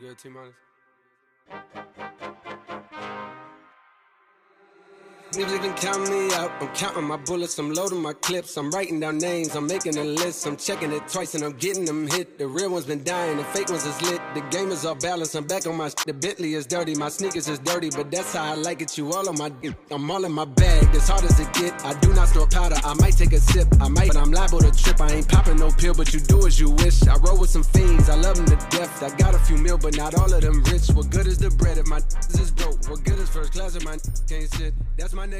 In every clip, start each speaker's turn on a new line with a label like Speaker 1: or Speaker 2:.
Speaker 1: good, T minus? Niggas been counting me out. I'm counting my bullets, I'm loading my clips. I'm writing down names, I'm making a list. I'm checking it twice and I'm getting them hit. The real ones been dying, the fake ones is lit. The game is off balance, I'm back on my shit. The Bentley is dirty, my sneakers is dirty, but that's how I like it. You all on my I'm all in my bag, as hard as it get. I do not store powder, I might take a sip. I might, but I'm liable to trip. I ain't popping no pill, but you do as you wish. I roll with some fiends, I love them to death. I got a few mil, but not all of them rich. What good is the bread if my This is broke? What good is first class if my can't sit? That's my.
Speaker 2: And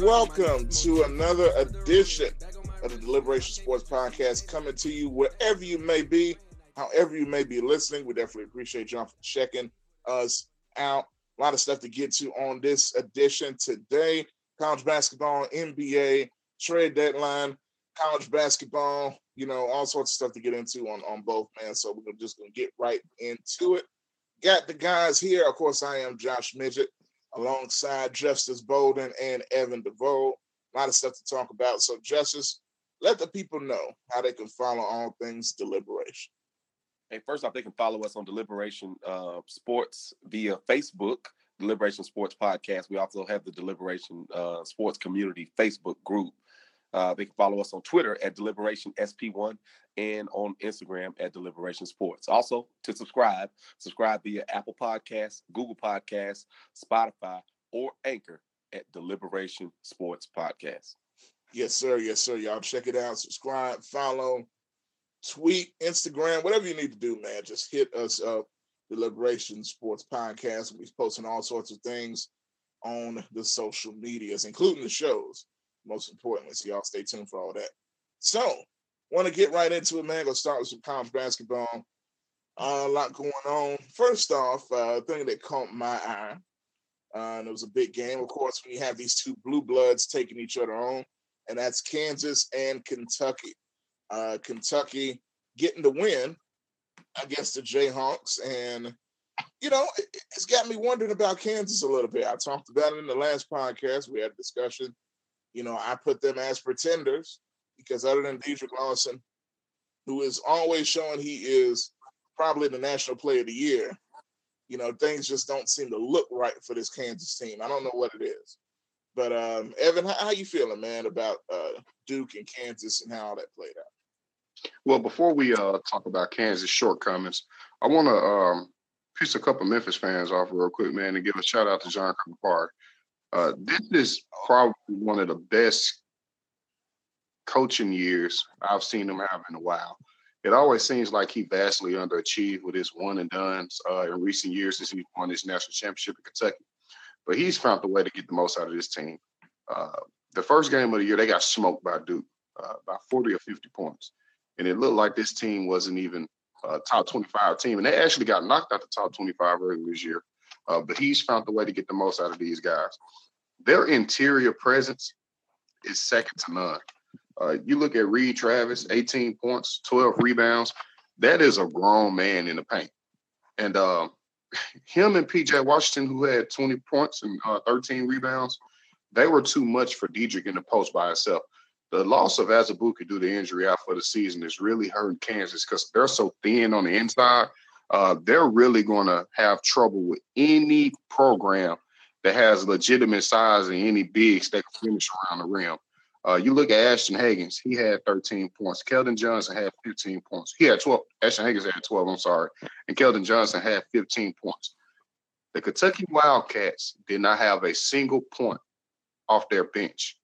Speaker 2: welcome to another edition of the Deliberation Sports Podcast, coming to you wherever you may be, however you may be listening. We definitely appreciate y'all for checking us out. A lot of stuff to get to on this edition today. College basketball, NBA, trade deadline, college basketball, you know, all sorts of stuff to get into on, on both, man. So we're just going to get right into it. Got the guys here. Of course, I am Josh Midget alongside Justice Bolden and Evan DeVoe. A lot of stuff to talk about. So, Justice, let the people know how they can follow all things deliberation.
Speaker 3: Hey, first off, they can follow us on Deliberation uh, Sports via Facebook, Deliberation Sports Podcast. We also have the Deliberation uh, Sports Community Facebook group. Uh, they can follow us on Twitter at Deliberation SP1 and on Instagram at Deliberation Sports. Also, to subscribe, subscribe via Apple Podcasts, Google Podcasts, Spotify, or Anchor at Deliberation Sports Podcast.
Speaker 2: Yes, sir. Yes, sir. Y'all check it out. Subscribe, follow, tweet, Instagram, whatever you need to do, man. Just hit us up. Deliberation Sports Podcast. We're posting all sorts of things on the social medias, including the shows, most importantly. So y'all stay tuned for all that. So want to get right into it, man. Gonna start with some college basketball. Uh, a lot going on. First off, uh, thing that caught my eye, uh, and it was a big game. Of course, when you have these two blue bloods taking each other on, and that's Kansas and Kentucky. Uh, Kentucky getting the win against the Jayhawks, and you know it, it's got me wondering about Kansas a little bit. I talked about it in the last podcast. We had a discussion. You know, I put them as pretenders because other than Dedric Lawson, who is always showing he is probably the national player of the year, you know, things just don't seem to look right for this Kansas team. I don't know what it is. But um, Evan, how, how you feeling, man, about uh, Duke and Kansas and how all that played out?
Speaker 4: Well, before we uh, talk about Kansas shortcomings, I want to um, piece a couple Memphis fans off real quick, man, and give a shout out to John Calipari. Uh, this is probably one of the best coaching years I've seen him have in a while. It always seems like he vastly underachieved with his one and dones uh, in recent years since he won his national championship in Kentucky. But he's found a way to get the most out of this team. Uh, the first game of the year, they got smoked by Duke uh, by 40 or 50 points. And it looked like this team wasn't even a top 25 team. And they actually got knocked out the top 25 earlier this year. Uh, but he's found the way to get the most out of these guys. Their interior presence is second to none. Uh, you look at Reid Travis, 18 points, 12 rebounds. That is a grown man in the paint. And uh, him and PJ Washington, who had 20 points and uh, 13 rebounds, they were too much for Dedric in the post by itself. The loss of Azubuike due to injury out for the season is really hurting Kansas because they're so thin on the inside. Uh, they're really going to have trouble with any program that has legitimate size and any bigs that can finish around the rim. Uh, you look at Ashton Hagans, he had 13 points. Keldon Johnson had 15 points. He had 12. Ashton Hagans had 12, I'm sorry. And Keldon Johnson had 15 points. The Kentucky Wildcats did not have a single point off their bench.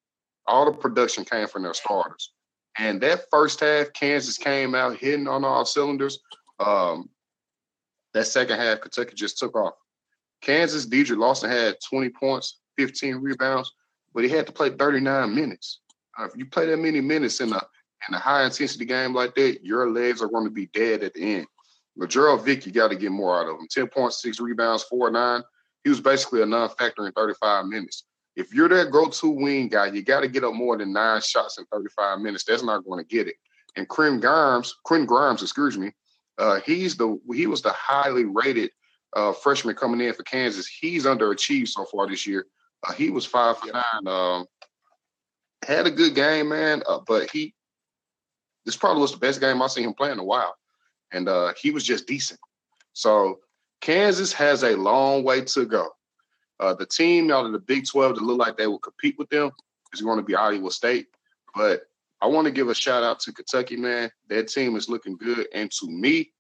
Speaker 4: All the production came from their starters. And that first half, Kansas came out hitting on all cylinders. Um, that second half, Kentucky just took off. Kansas, Dedric Lawson had 20 points, 15 rebounds, but he had to play 39 minutes. Uh, if you play that many minutes in a in a high intensity game like that, your legs are going to be dead at the end. But Gerald Vick, you got to get more out of him. 10.6 rebounds, 4 9. He was basically a non factor in 35 minutes. If you're that go to wing guy, you got to get up more than nine shots in 35 minutes. That's not going to get it. And Quinn Grimes, Quentin Grimes, excuse me, uh, he's the he was the highly rated uh, freshman coming in for Kansas. He's underachieved so far this year. Uh, he was five for nine. Um, had a good game, man. Uh, but he, this probably was the best game I've seen him play in a while. and uh, he was just decent. So Kansas has a long way to go. Uh, the team out of the Big 12 that look like they will compete with them is going to be Iowa State. But I want to give a shout out to Kentucky, man. That team is looking good, and to me,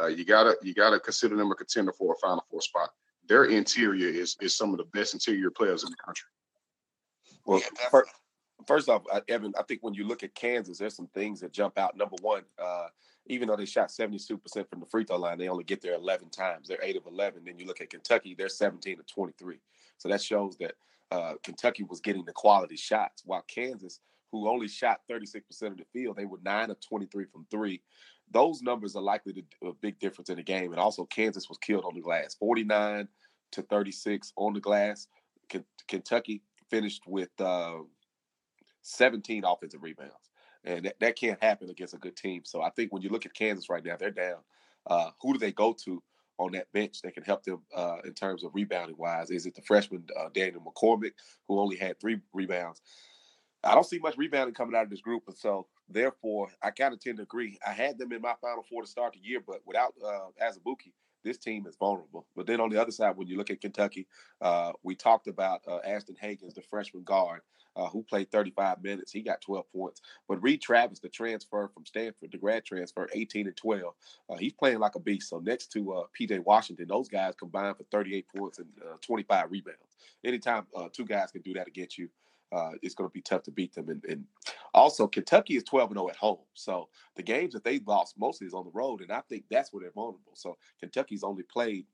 Speaker 4: uh, you gotta you gotta consider them a contender for a Final Four spot. Their interior is is some of the best interior players in the country.
Speaker 3: Well, yeah, first, first off, Evan, I think when you look at Kansas, there's some things that jump out. Number one, uh, even though they shot 72% from the free throw line, they only get there 11 times. They're 8 of 11. Then you look at Kentucky, they're 17 to 23. So that shows that uh, Kentucky was getting the quality shots, while Kansas, who only shot 36% of the field, they were 9 of 23 from three. Those numbers are likely to a big difference in the game. And also, Kansas was killed on the glass 49 to 36 on the glass. K- Kentucky finished with uh, 17 offensive rebounds and that, that can't happen against a good team. So I think when you look at Kansas right now, they're down. Uh, who do they go to on that bench that can help them uh, in terms of rebounding wise? Is it the freshman uh, Daniel McCormack, who only had three rebounds? I don't see much rebounding coming out of this group, and so therefore I kind of tend to agree. I had them in my Final Four to start the year, but without uh, Azubuike, this team is vulnerable. But then on the other side, when you look at Kentucky, uh, we talked about uh, Ashton Hagans, the freshman guard uh, who played 35 minutes. He got 12 points. But Reid Travis, the transfer from Stanford, the grad transfer, 18 and 12, uh, he's playing like a beast. So next to uh, PJ Washington, those guys combined for 38 points and uh, 25 rebounds. Anytime uh, two guys can do that against you, uh, it's going to be tough to beat them. And, and, also, Kentucky is 12 and 0 at home. So the games that they've lost mostly is on the road. And I think that's where they're vulnerable. So Kentucky's only played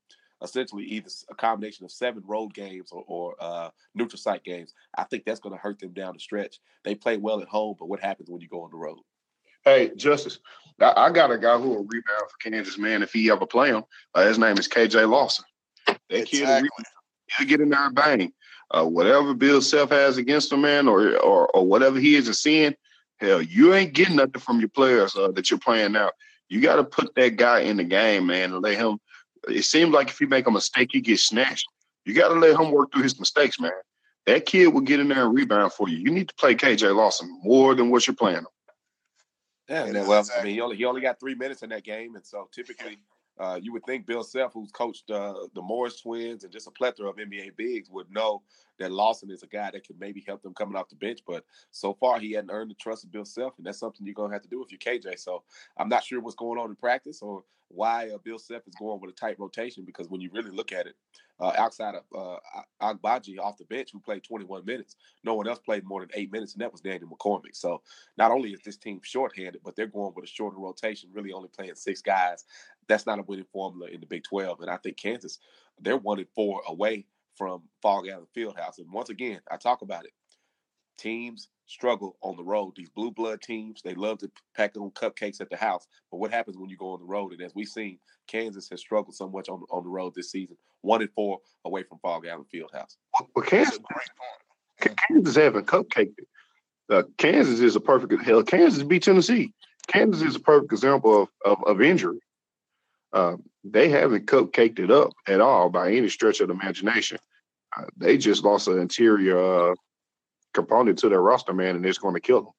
Speaker 3: essentially either a combination of seven road games or, or uh, neutral site games. I think that's going to hurt them down the stretch. They play well at home, but what happens when you go on the road?
Speaker 4: Hey, Justice, I, got a guy who will rebound for Kansas, man, if he ever play him. Uh, his name is KJ Lawson. That exactly. kid he'll get in there and bang. Uh, whatever Bill Self has against him, man, or, or or whatever he isn't seeing, hell, you ain't getting nothing from your players uh, that you're playing out. You got to put that guy in the game, man, and let him it seems like if you make a mistake, he gets snatched. You got to let him work through his mistakes, man. That kid will get in there and rebound for you. You need to play KJ Lawson more than what you're playing him.
Speaker 3: Yeah, well, I mean, he only he only got three minutes in that game, and so typically uh, you would think Bill Self, who's coached uh, the Morris twins and just a plethora of NBA bigs, would know that Lawson is a guy that could maybe help them coming off the bench. But so far, he hadn't earned the trust of Bill Self, and that's something you're gonna have to do if you're KJ. So I'm not sure what's going on in practice or why uh, Bill Self is going with a tight rotation because when you really look at it, uh, outside of uh, Agbaji off the bench, who played 21 minutes, no one else played more than eight minutes, and that was Daniel McCormack. So not only is this team shorthanded, but they're going with a shorter rotation, really only playing six guys that's not a winning formula in the Big 12. And I think Kansas, they're one and four away from Phog Allen Fieldhouse. And once again, I talk about it. Teams struggle on the road. These blue blood teams, they love to pack on cupcakes at the house. But what happens when you go on the road? And as we've seen, Kansas has struggled so much on, on the road this season. One and four away from Phog Allen Fieldhouse.
Speaker 4: Well, Kansas, Kansas haven't cupcaked. Uh, Kansas is a perfect hell. Kansas beat Tennessee. Kansas is a perfect example of, of, of injury. Uh, they haven't cupcaked it up at all by any stretch of the imagination. Uh, they just lost an interior uh, component to their roster, man, and it's going to kill them.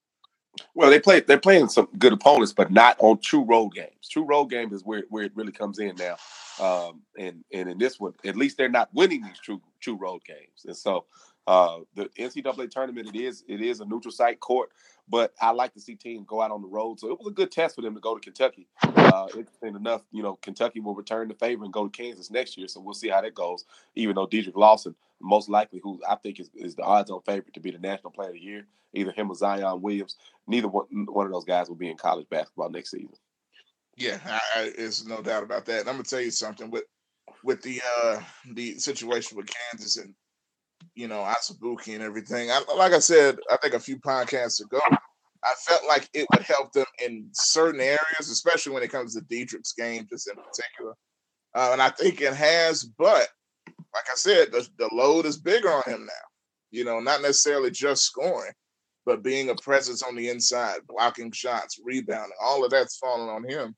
Speaker 3: Well, they play. They're playing some good opponents, but not on true road games. True road games is where, where it really comes in now. Um, and and in this one, at least they're not winning these true true road games. And so uh, the NCAA tournament, it is it is a neutral site court, but I like to see teams go out on the road. So it was a good test for them to go to Kentucky. Uh, interesting enough, you know, Kentucky will return the favor and go to Kansas next year. So we'll see how that goes. Even though Dedric Lawson, most likely, who I think is, is the odds-on favorite to be the national player of the year, either him or Zion Williams, neither one, one of those guys will be in college basketball next season.
Speaker 2: Yeah, I, there's no doubt about that. And I'm gonna tell you something with with the uh the situation with Kansas and you know, Azubuike and everything. I, like I said, I think a few podcasts ago, I felt like it would help them in certain areas, especially when it comes to Dedric's game, just in particular. Uh, and I think it has, but like I said, the, the load is bigger on him now. You know, not necessarily just scoring, but being a presence on the inside, blocking shots, rebounding, all of that's falling on him.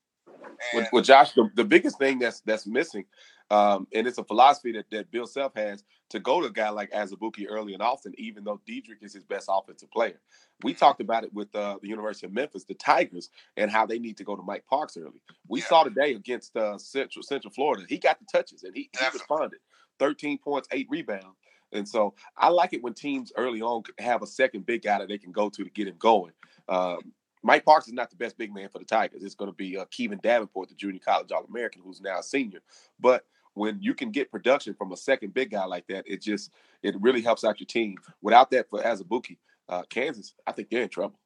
Speaker 3: And, well, Josh, the, the biggest thing that's that's missing Um, and it's a philosophy that, that Bill Self has to go to a guy like Azubuike early and often, even though Dedric is his best offensive player. We talked about it with uh, the University of Memphis, the Tigers, and how they need to go to Mike Parks early. We yeah. saw today against uh, Central Central Florida, he got the touches and he, he responded. 13 points, eight rebounds. And so I like it when teams early on have a second big guy that they can go to to get him going. Um, Mike Parks is not the best big man for the Tigers. It's going to be uh, Kyvon Davenport, the junior college All American, who's now a senior. But when you can get production from a second big guy like that, it just it really helps out your team. Without that, for Azubuike, uh, Kansas, I think they're in trouble.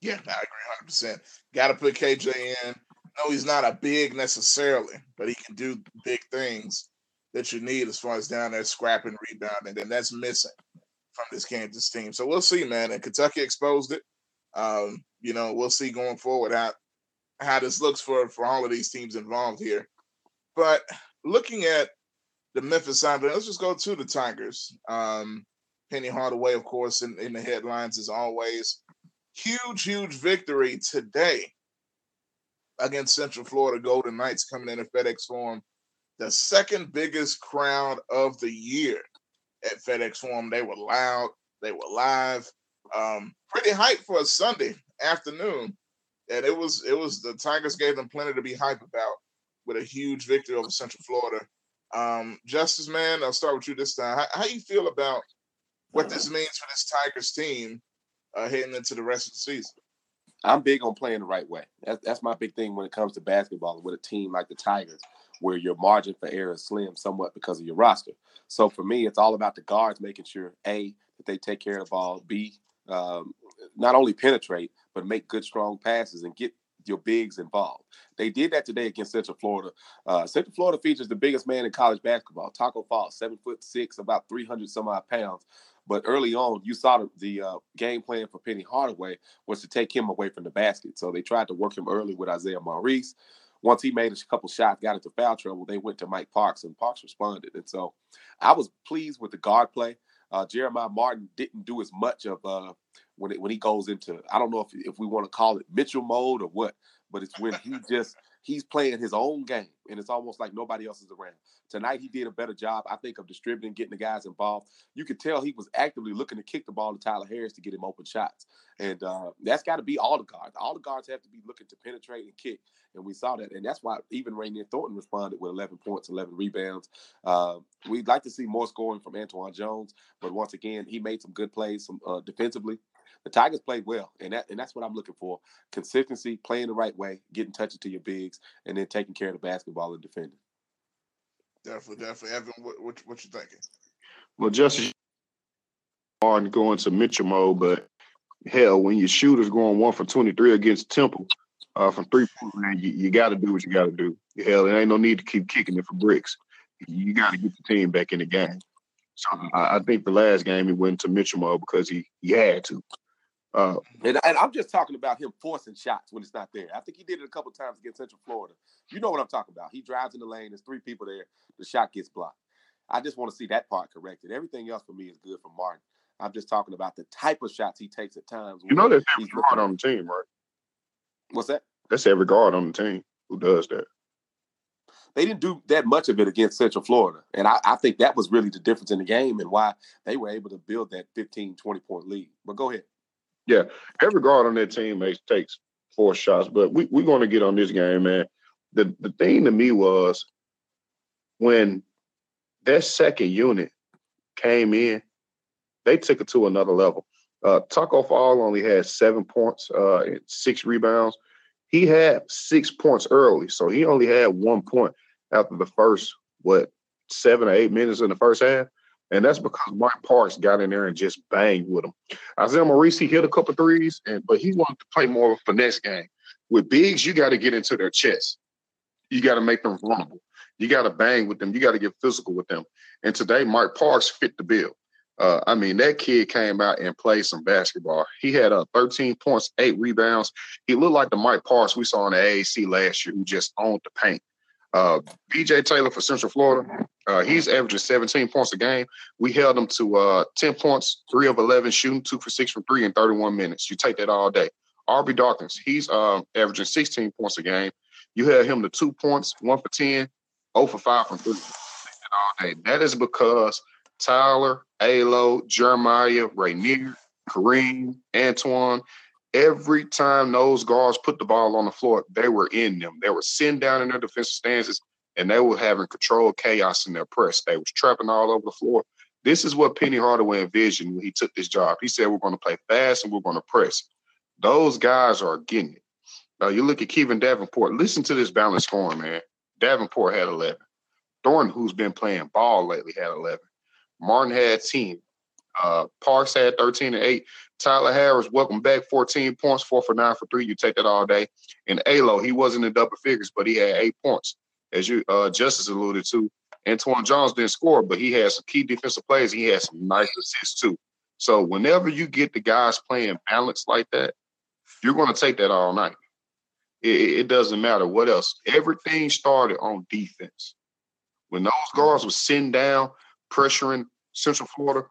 Speaker 2: Yeah, I agree 100. percent Got to put KJ in. No, he's not a big necessarily, but he can do big things that you need as far as down there scrapping, rebounding, and that's missing from this Kansas team. So we'll see, man. And Kentucky exposed it. Um, you know, we'll see going forward how how this looks for for all of these teams involved here. But looking at the Memphis side, let's just go to the Tigers. Um, Penny Hardaway, of course, in, in the headlines as always. Huge, huge victory today against Central Florida Golden Knights coming in at FedEx Forum. The second biggest crowd of the year at FedEx Forum. They were loud, they were live. Um, pretty hype for a Sunday afternoon. And it was it was the Tigers gave them plenty to be hype about with a huge victory over Central Florida. Um, Justice man, I'll start with you this time. How, how you feel about what this means for this Tigers team uh, heading into the rest of the season?
Speaker 3: I'm big on playing the right way. That's, that's my big thing when it comes to basketball with a team like the Tigers, where your margin for error is slim somewhat because of your roster. So for me, it's all about the guards making sure a that they take care of the ball, b um, not only penetrate but make good strong passes and get your bigs involved. They did that today against Central Florida. Uh, Central Florida features the biggest man in college basketball, Tacko Fall, seven foot six, about 300 some odd pounds. But early on, you saw the, the uh, game plan for Penny Hardaway was to take him away from the basket. So they tried to work him early with Isaiah Maurice. Once he made a couple shots, got into foul trouble, they went to Mike Parks, and Parks responded. And so I was pleased with the guard play. Uh, Jeremiah Martin didn't do as much of uh, when it, when he goes into I don't know if if we want to call it Mitchell mode or what, but it's when he just he's playing his own game and it's almost like nobody else is around. Tonight he did a better job, I think, of distributing, getting the guys involved. You could tell he was actively looking to kick the ball to Tyler Harris to get him open shots, and uh, that's got to be all the guards. All the guards have to be looking to penetrate and kick, and we saw that, and that's why even Raynere Thornton responded with 11 points, 11 rebounds. Uh, we'd like to see more scoring from Antwann Jones, but once again, he made some good plays, some uh, defensively the Tigers played well, and that and that's what I'm looking for: consistency, playing the right way, getting touches to your bigs, and then taking care of the basketball and defending.
Speaker 2: Definitely, definitely. Evan, what what, what you thinking?
Speaker 4: Well, just as on going to Mitchell mode, but hell, when your shooter's going one for 23 against Temple uh, from three point man, you, you got to do what you got to do. Hell, there ain't no need to keep kicking it for bricks. You got to get the team back in the game. So I, I, think the last game he went to Mitchell mode because he, he had to.
Speaker 3: Uh, and, and, I'm just talking about him forcing shots when it's not there. I think he did it a couple times against Central Florida. You know what I'm talking about. He drives in the lane, there's three people there, the shot gets blocked. I just want to see that part corrected. Everything else for me is good for Martin. I'm just talking about the type of shots he takes at times.
Speaker 4: You know, that's every guard on the team, right?
Speaker 3: What's that?
Speaker 4: That's every guard on the team who does that.
Speaker 3: They didn't do that much of it against Central Florida. And I, I think that was really the difference in the game and why they were able to build that 15, 20 point lead. But go ahead.
Speaker 4: Yeah, every guard on that team makes takes four shots, but we, we're going to get on this game, man. The the thing to me was when that second unit came in, they took it to another level. Uh, Tacko Fall only had seven points uh, and six rebounds. He had six points early, so he only had one point after the first what seven or eight minutes in the first half. And that's because Mike Parks got in there and just banged with him. Isaiah he hit a couple threes, and but he wanted to play more of a finesse game. With bigs, you got to get into their chest. You got to make them vulnerable. You got to bang with them. You got to get physical with them. And today, Mike Parks fit the bill. Uh, I mean, that kid came out and played some basketball. He had uh, 13 points, eight rebounds. He looked like the Mike Parks we saw in the AAC last year, who just owned the paint. Uh, BJ Taylor for Central Florida, uh, he's averaging 17 points a game. We held him to uh, 10 points, three of 11 shooting, two for six from three in 31 minutes. You take that all day. Aubrey Dawkins, he's uh, averaging 16 points a game. You had him to two points, one for 10, 0 for 5 from three all day. That is because Tyler, Alo, Jeremiah, Raynere, Kareem, Antwann, every time those guards put the ball on the floor, they were in them. They were sitting down in their defensive stances and they were having control chaos in their press. They was trapping all over the floor. This is what Penny Hardaway envisioned when he took this job. He said, We're going to play fast and we're going to press. Those guys are getting it. Now you look at Kyvon Davenport. Listen to this balanced scoring, man. Davenport had 11. Thornton, who's been playing ball lately, had 11. Martin had 10. Uh, Parks had 13 and 8. Tyler Harris, welcome back, 14 points, four for nine for three. You take that all day. And Alo, he wasn't in double figures, but he had eight points. As you uh, Justice alluded to, Antwann Jones didn't score, but he had some key defensive plays. He had some nice assists too. So whenever you get the guys playing balanced like that, you're going to take that all night. It, it, doesn't matter what else. Everything started on defense. When those guards were sitting down, pressuring Central Florida,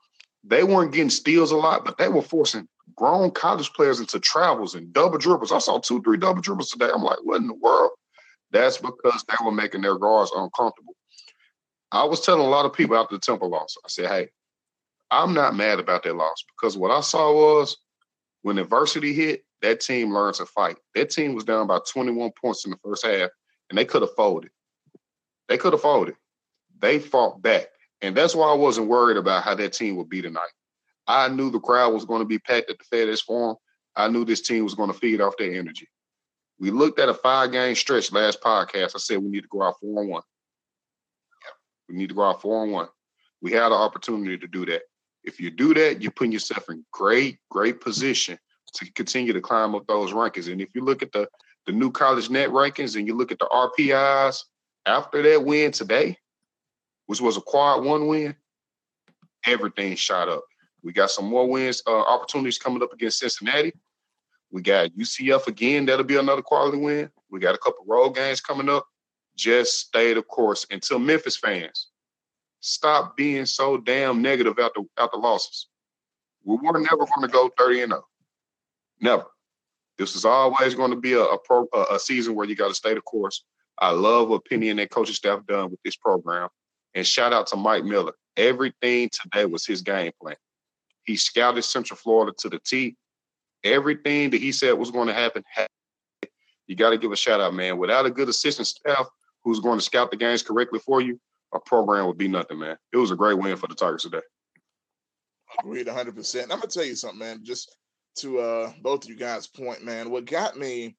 Speaker 4: they weren't getting steals a lot, but they were forcing grown college players into travels and double dribbles. I saw two, three double dribbles today. I'm like, what in the world? That's because they were making their guards uncomfortable. I was telling a lot of people after the Temple loss, I said, hey, I'm not mad about that loss because what I saw was when adversity hit, that team learned to fight. That team was down by 21 points in the first half, and they could have folded. They could have folded. They fought back. And that's why I wasn't worried about how that team would be tonight. I knew the crowd was going to be packed at the FedEx Forum. I knew this team was going to feed off their energy. We looked at a five game stretch last podcast. I said we need to go out four and one. We need to go out four and one. We had an opportunity to do that. If you do that, you're putting yourself in great, great position to continue to climb up those rankings. And if you look at the the new college net rankings and you look at the RPIs after that win today, which was a quad one win, everything shot up. We got some more wins, uh, opportunities coming up against Cincinnati. We got UCF again. That'll be another quality win. We got a couple road games coming up. Just stay the course until Memphis fans stop being so damn negative out the out the losses. We were never going to go 30 and 0. Never. This is always going to be a, a pro a, a season where you got to stay the course. I love what Penny and that coaching staff done with this program. And shout out to Mike Miller. Everything today was his game plan. He scouted Central Florida to the T. Everything that he said was going to happen, you got to give a shout out, man. Without a good assistant staff who's going to scout the games correctly for you, a program would be nothing, man. It was a great win for the Tigers today.
Speaker 2: Agreed 100%. I'm going to tell you something, man. Just to uh, both of you guys' point, man, what got me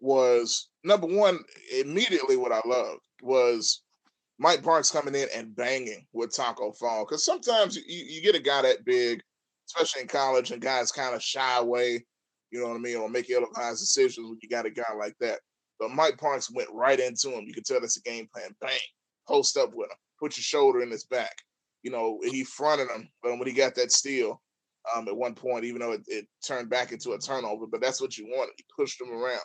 Speaker 2: was number one, immediately what I loved was Mike Parks coming in and banging with Tacko Fall. Because sometimes you, you get a guy that big, especially in college, and guys kind of shy away, you know what I mean, or make ill-advised decisions when you got a guy like that. But Mike Parks went right into him. You could tell that's a game plan. Bang, post up with him, put your shoulder in his back. You know, he fronted him, but when he got that steal, um, at one point, even though it, it, turned back into a turnover, but that's what you wanted. He pushed him around.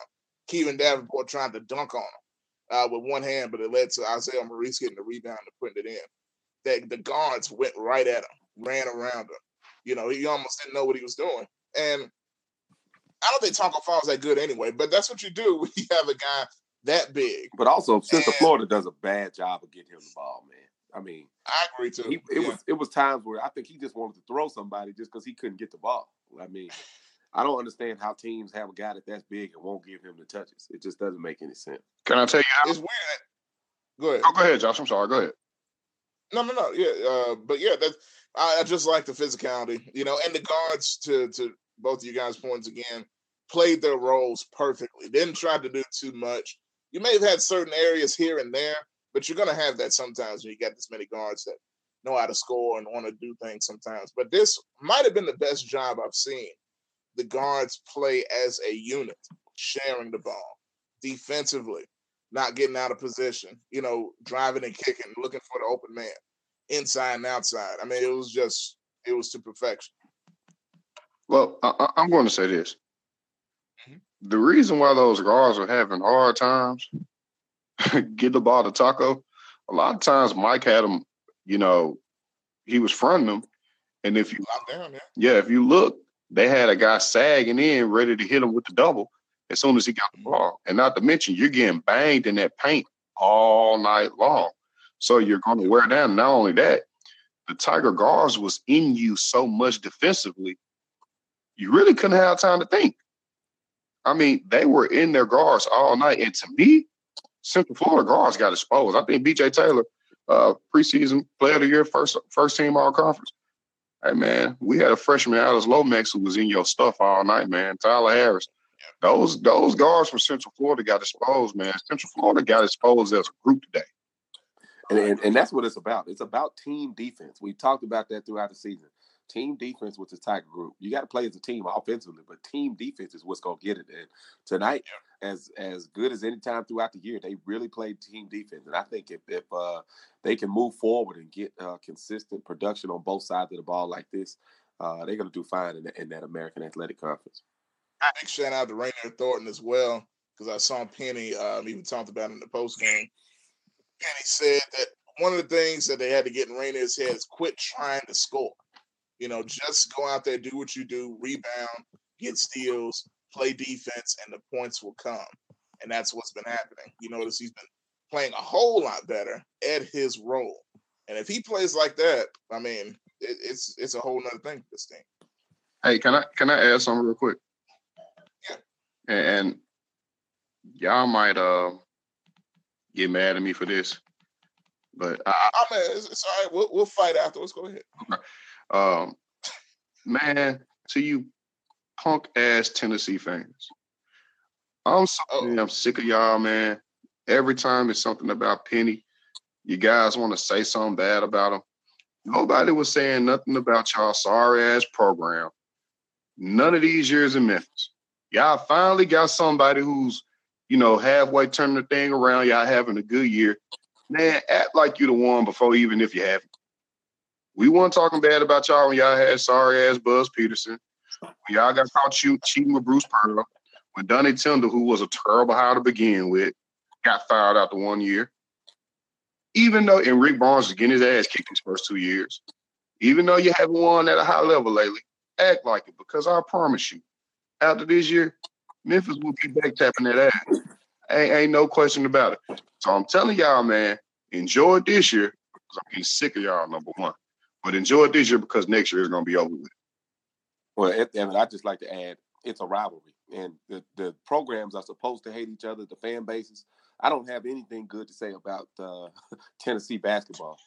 Speaker 2: Kyvon Davenport trying to dunk on him uh, with one hand, but it led to Isaiah Maurice getting the rebound and putting it in. That the guards went right at him, ran around him. You know, he almost didn't know what he was doing. And I don't think Tacko Fall's that good anyway, but that's what you do when you have a guy that big.
Speaker 3: But also, Central Florida does a bad job of getting him the ball, man. I mean,
Speaker 2: I agree too.
Speaker 3: He, it yeah. was it was times where I think he just wanted to throw somebody just because he couldn't get the ball. I mean, I don't understand how teams have a guy that that's big and won't give him the touches. It just doesn't make any sense.
Speaker 4: Can I tell you how?
Speaker 2: It's weird. Go ahead.
Speaker 4: Oh, go ahead, Josh. I'm sorry. Go ahead.
Speaker 2: No, no, no. Yeah, uh, but yeah, that I, I just like the physicality, you know, and the guards to to both of you guys' points again played their roles perfectly. Didn't try to do too much. You may have had certain areas here and there, but you're gonna have that sometimes when you got this many guards that know how to score and want to do things sometimes. But this might have been the best job I've seen the guards play as a unit, sharing the ball defensively, not getting out of position, you know, driving and kicking, looking for the open man, inside and outside. I mean, it was just, it was to perfection.
Speaker 4: Well, I, am going to say this. Mm-hmm. The reason why those guards are having hard times get the ball to Tacko, a lot of times Mike had him, you know, he was fronting them. And if you, down, yeah. yeah, if you look, they had a guy sagging in, ready to hit him with the double as soon as he got the ball. And not to mention, you're getting banged in that paint all night long. So you're going to wear down. Not only that, the Tiger guards was in you so much defensively, you really couldn't have time to think. I mean, they were in their guards all night. And to me, Central Florida guards got exposed. I think BJ Taylor, uh, preseason player of the year, first first team all conference. Hey man, we had a freshman Alex Lomax who was in your stuff all night, man. Tyler Harris. Those those guards from Central Florida got exposed, man. Central Florida got exposed as a group today.
Speaker 3: And, and, and that's what it's about. It's about team defense. We talked about that throughout the season. Team defense with the Tiger group. You got to play as a team offensively, but team defense is what's going to get it. And tonight, as as good as any time throughout the year, they really played team defense. And I think if, if uh, they can move forward and get uh, consistent production on both sides of the ball like this, uh, they're going to do fine in, in, that American Athletic Conference.
Speaker 2: Big shout out to Raynere Thornton as well, because I saw Penny um, even talked about in the post game. Penny said that one of the things that they had to get in Raynere's head is quit trying to score. You know, just go out there, do what you do, rebound, get steals, play defense, and the points will come. And that's what's been happening. You notice he's been playing a whole lot better at his role. And if he plays like that, I mean, it, it's it's a whole nother thing for this team.
Speaker 4: Hey, can I can I add something real quick? Yeah. And, y'all might uh get mad at me for this, but I,
Speaker 2: I mean, it's, it's all right. We'll we'll fight afterwards. Go ahead.
Speaker 4: Okay. Um, man, to you punk ass Tennessee fans, I'm so oh. I'm sick of y'all, man. Every time it's something about Penny, you guys want to say something bad about him. Nobody was saying nothing about y'all sorry ass program. None of these years in Memphis. Y'all finally got somebody who's, you know, halfway turning the thing around. Y'all having a good year. Man, act like you the one before even if you haven't. We weren't talking bad about y'all when y'all had sorry ass Buzz Peterson. When y'all got caught cheating with Bruce Pearl. When Donnie Tyndall, who was a terrible hire to begin with, got fired after one year. Even though, and Rick Barnes is getting his ass kicked his first two years. Even though you haven't won at a high level lately, act like it because I promise you, after this year, Memphis will be back tapping that ass. Ain't, ain't no question about it. So I'm telling y'all, man, enjoy this year because I'm getting sick of y'all, number one. But enjoy it this year because next year is going to be over with.
Speaker 3: Well, Evan, I just like to add, it's a rivalry, and the, the programs are supposed to hate each other. The fan bases. I don't have anything good to say about uh, Tennessee basketball.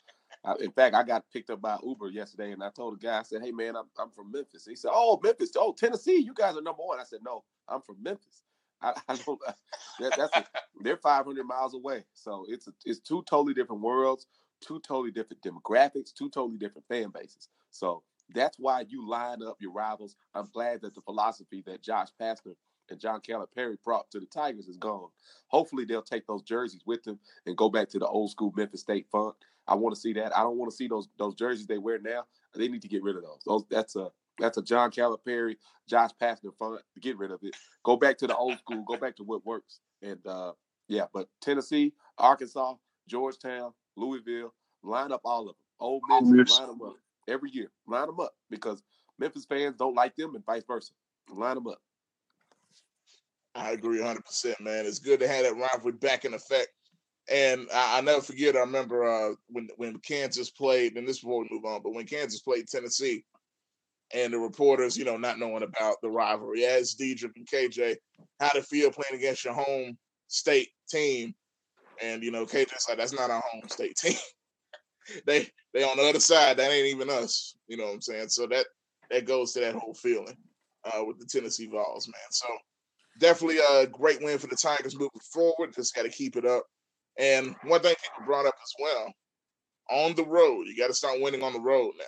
Speaker 3: I, in fact, I got picked up by Uber yesterday, and I told the guy, I said, "Hey, man, I'm, I'm from Memphis." He said, "Oh, Memphis, oh Tennessee, you guys are number one." I said, "No, I'm from Memphis. I, I don't. That, that's a, they're 500 miles away, so it's a, it's two totally different worlds, two totally different demographics, two totally different fan bases. So that's why you line up your rivals. I'm glad that the philosophy that Josh Pastner and John Calipari brought to the Tigers is gone. Hopefully, they'll take those jerseys with them and go back to the old school Memphis State font. I want to see that. I don't want to see those those jerseys they wear now. They need to get rid of those. Those that's a that's a John Calipari, Josh Pastner font. Get rid of it. Go back to the old school. Go back to what works. And uh, yeah, but Tennessee, Arkansas, Georgetown, Louisville, line up all of them. Ole Miss, line them up every year. Line them up because Memphis fans don't like them and vice versa. Line them up.
Speaker 2: I agree 100%, man. It's good to have that rivalry back in effect. And I, I never forget, I remember uh, when when Kansas played, and this before we move on, but when Kansas played Tennessee, and the reporters, you know, not knowing about the rivalry, as Deidre and KJ, how to feel playing against your home state team. And, you know, KJ's like, that's not our home state team. they they on the other side. That ain't even us. You know what I'm saying? So that that goes to that whole feeling uh, with the Tennessee Vols, man. So definitely a great win for the Tigers moving forward. Just got to keep it up. And one thing people brought up as well, on the road, you got to start winning on the road now.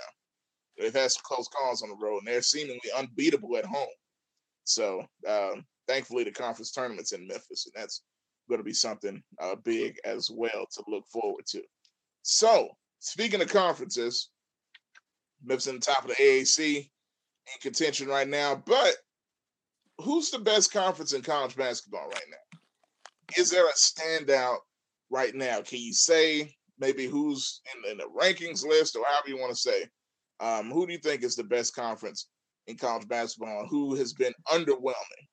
Speaker 2: They've had some close calls on the road, and they're seemingly unbeatable at home. So um, thankfully, the conference tournament's in Memphis, and that's going to be something uh, big as well to look forward to. So Speaking of conferences, Memphis in the top of the AAC in contention right now. But who's the best conference in college basketball right now? Is there a standout right now? Can you say maybe who's in, in the rankings list or however you want to say? Um, who do you think is the best conference in college basketball and who has been underwhelming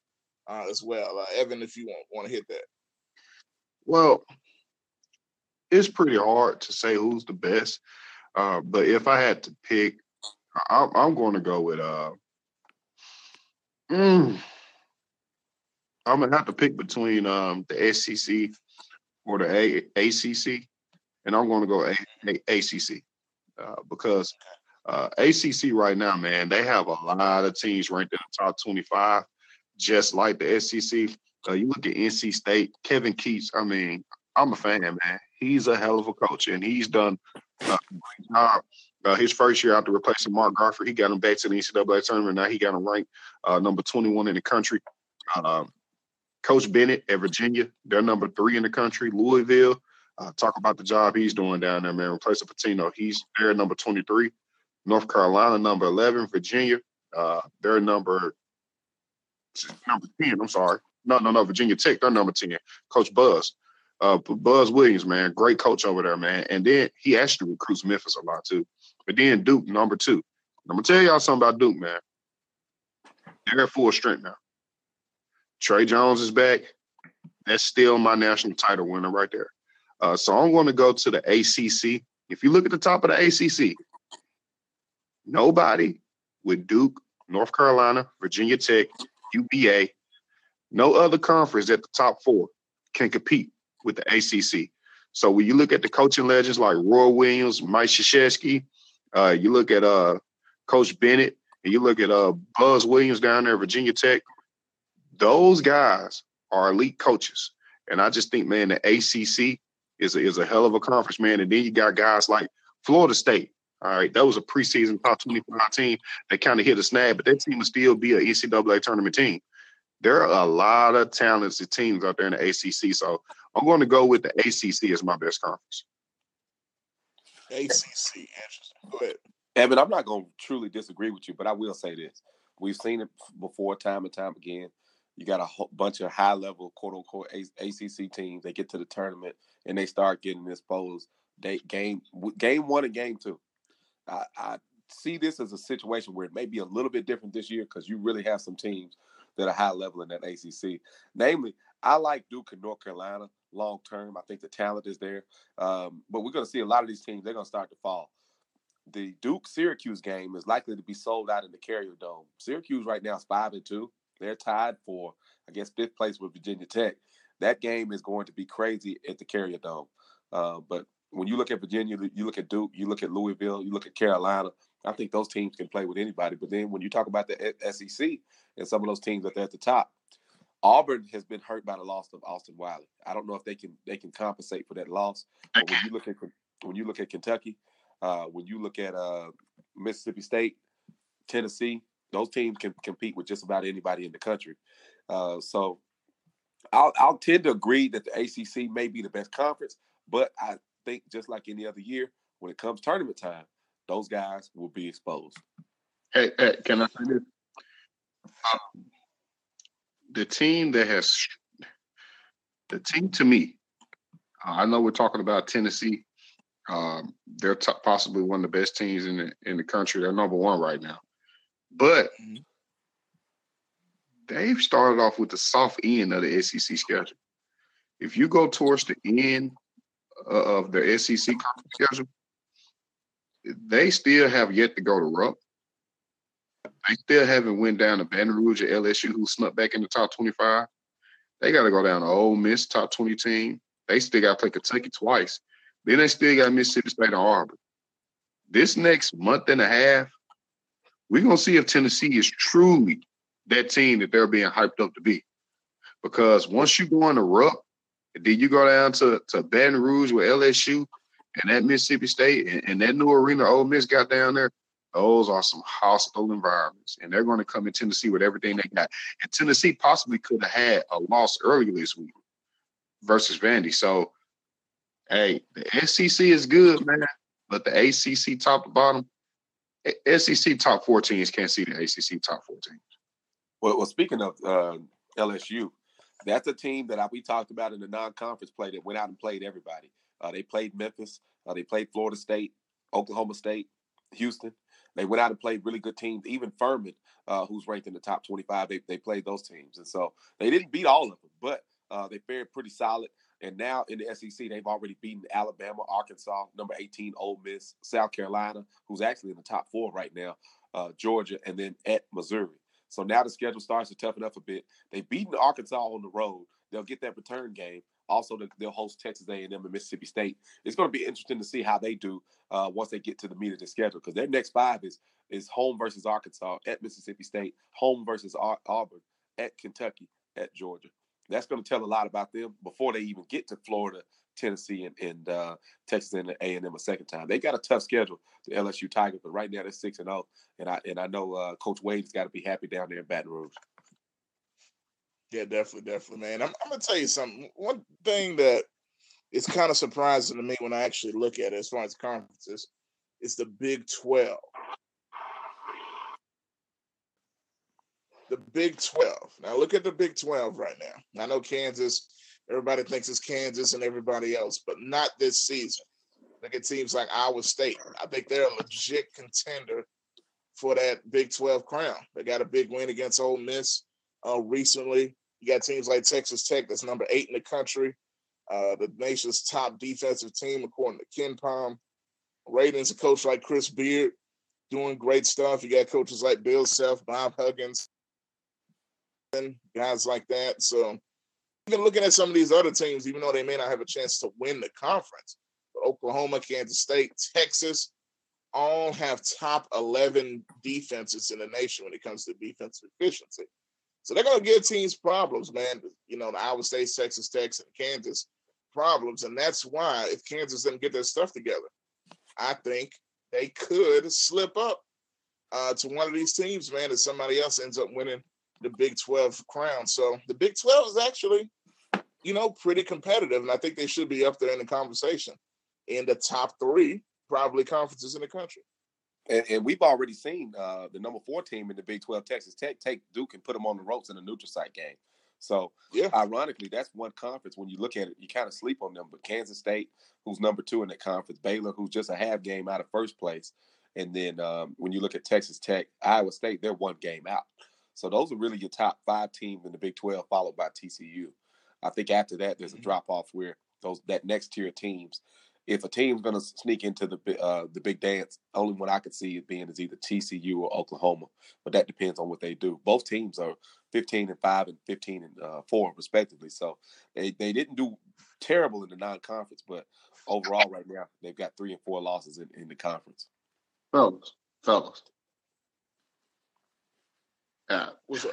Speaker 2: uh, as well? Uh, Evan, if you want, want to hit that.
Speaker 4: Well, it's pretty hard to say who's the best. Uh, but if I had to pick, I, am going to go with. Uh, mm, I'm gonna have to pick between um, the SEC or the a- ACC, and I'm going to go a- a- ACC uh, because uh, ACC right now, man, they have a lot of teams ranked in the top 25, just like the SEC. Uh, you look at NC State, Kevin Keatts. I mean, I'm a fan, man. He's a hell of a coach, and he's done a great job. Uh, his first year after replacing Mark Gottfried, he got him back to the NCAA tournament. Now he got him ranked uh, number 21 in the country. Um, Coach Bennett at Virginia, they're number three in the country. Louisville, uh, talk about the job he's doing down there, man. Replacing Pitino, he's there number 23. North Carolina, number 11. Virginia, uh, they're number number 10. I'm sorry. No, no, no. Virginia Tech, they're number 10. Coach Buzz. Uh, Buzz Williams, man, great coach over there, man. And then he actually recruits Memphis a lot too. But then Duke, number two. I'm gonna tell y'all something about Duke, man. They're at full strength now. Tre Jones is back. That's still my national title winner right there. Uh, so I'm going to go to the ACC. If you look at the top of the ACC, nobody with Duke, North Carolina, Virginia Tech, UVA, no other conference at the top four can compete with the ACC. So when you look at the coaching legends like Roy Williams, Mike Krzyzewski, uh, you look at uh, Coach Bennett, and you look at uh, Buzz Williams down there, Virginia Tech. Those guys are elite coaches, and I just think, man, the ACC is a, is a hell of a conference, man. And then you got guys like Florida State. All right, that was a preseason top 25 team that kind of hit a snag, but that team would still be an NCAA tournament team. There are a lot of talented teams out there in the ACC, so I'm going to go with the ACC as my best conference.
Speaker 2: ACC, interesting. Go ahead.
Speaker 3: Evan, I'm not going to truly disagree with you, but I will say this. We've seen it before time and time again. You got a whole bunch of high level, quote unquote, ACC teams. They get to the tournament and they start getting exposed. They game game one and game two. I, I see this as a situation where it may be a little bit different this year because you really have some teams that are high level in that ACC. Namely, I like Duke and North Carolina long term. I think the talent is there, um, but we're going to see a lot of these teams. They're going to start to fall. The Duke Syracuse game is likely to be sold out in the Carrier Dome. Syracuse right now is five and two. They're tied for, I guess, fifth place with Virginia Tech. That game is going to be crazy at the Carrier Dome. Uh, but when you look at Virginia, you look at Duke, you look at Louisville, you look at Carolina. I think those teams can play with anybody. But then when you talk about the SEC and some of those teams that are at the top, Auburn has been hurt by the loss of Austin Wiley. I don't know if they can they can compensate for that loss. But when you look at when you look at Kentucky, uh, when you look at uh, Mississippi State, Tennessee, those teams can compete with just about anybody in the country. Uh, so I'll, I'll tend to agree that the ACC may be the best conference, but I think just like any other year, when it comes tournament time, those guys will be exposed.
Speaker 4: Hey, hey can I say this? Um, the team that has the team to me, I know we're talking about Tennessee. Um, they're t- possibly one of the best teams in the in the country. They're number one right now, but mm-hmm. they've started off with the soft end of the SEC schedule. If you go towards the end of the SEC conference schedule, they still have yet to go to Rupp. They still haven't went down to Baton Rouge or LSU, who snuck back in the top 25. They got to go down to Ole Miss, top 20 team. They still got to play Kentucky twice. Then they still got Mississippi State and Auburn. This next month and a half, we're going to see if Tennessee is truly that team that they're being hyped up to be. Because once you go on the Rupp, then you go down to, to Baton Rouge with LSU and that Mississippi State and, and that new arena Ole Miss got down there, those are some hostile environments. And they're going to come in Tennessee with everything they got. And Tennessee possibly could have had a loss earlier this week versus Vandy. So, hey, the SEC is good, man. But the ACC top to bottom, SEC top 14s can't see the ACC top 14s.
Speaker 3: Well, well speaking of uh, LSU, that's a team that I, we talked about in the non-conference play that went out and played everybody. Uh, they played Memphis. Uh, they played Florida State, Oklahoma State, Houston. They went out and played really good teams. Even Furman, uh, who's ranked in the top 25, they, they played those teams. And so they didn't beat all of them, but Uh, they fared pretty solid. And now in the SEC, they've already beaten Alabama, Arkansas, number 18, Ole Miss, South Carolina, who's actually in the top four right now, uh, Georgia, and then at Missouri. So now the schedule starts to toughen up a bit. They've beaten Arkansas on the road. They'll get that return game. Also, they'll host Texas A&M and Mississippi State. It's going to be interesting to see how they do uh, once they get to the meat of the schedule because their next five is is home versus Arkansas, at Mississippi State, home versus Auburn, at Kentucky, at Georgia. That's going to tell a lot about them before they even get to Florida, Tennessee, and, and uh, Texas and A&M a second time. They got a tough schedule, the LSU Tigers, but right now they're six and zero, oh, and I and I know uh, Coach Wade's got to be happy down there in Baton Rouge.
Speaker 2: Yeah, definitely, definitely, man. I'm, I'm gonna tell you something. One thing that is kind of surprising to me when I actually look at it as far as conferences is the Big Twelve. the Big 12. Now look at the Big 12 right now. I know Kansas, everybody thinks it's Kansas and everybody else, but not this season. Look at teams like Iowa State. I think they're a legit contender for that Big 12 crown. They got a big win against Ole Miss uh, recently. You got teams like Texas Tech, that's number eight in the country, uh, the nation's top defensive team, according to KenPom. Ratings, a coach like Chris Beard doing great stuff. You got coaches like Bill Self, Bob Huggins, guys like that. So even looking at some of these other teams, even though they may not have a chance to win the conference, but Oklahoma, Kansas State, Texas, all have top 11 defenses in the nation when it comes to defensive efficiency. So they're going to give teams problems, man. You know, the Iowa State, Texas Tech, and Kansas problems. And that's why if Kansas doesn't get their stuff together, I think they could slip up uh, to one of these teams, man, if somebody else ends up winning the Big 12 crown. So the Big 12 is actually, you know, pretty competitive. And I think they should be up there in the conversation in the top three, probably conferences in the country.
Speaker 3: And, and we've already seen uh, the number four team in the Big 12, Texas Tech, take Duke and put them on the ropes in a neutral site game. So, yeah. ironically, that's one conference. When you look at it, you kind of sleep on them. But Kansas State, who's number two in that conference, Baylor, who's just a half game out of first place, and then um, when you look at Texas Tech, Iowa State, they're one game out. So those are really your top five teams in the Big 12, followed by TCU. I think after that, there's a mm-hmm. drop off where those that next tier teams. If a team's going to sneak into the uh, the big dance, only one I could see it being is either TCU or Oklahoma, but that depends on what they do. Both teams are 15 and five and 15 and uh, four respectively, so they they didn't do terrible in the non-conference, but overall right now they've got three and four losses in, in the conference.
Speaker 4: Fellas, fellas,
Speaker 2: yeah. What's up?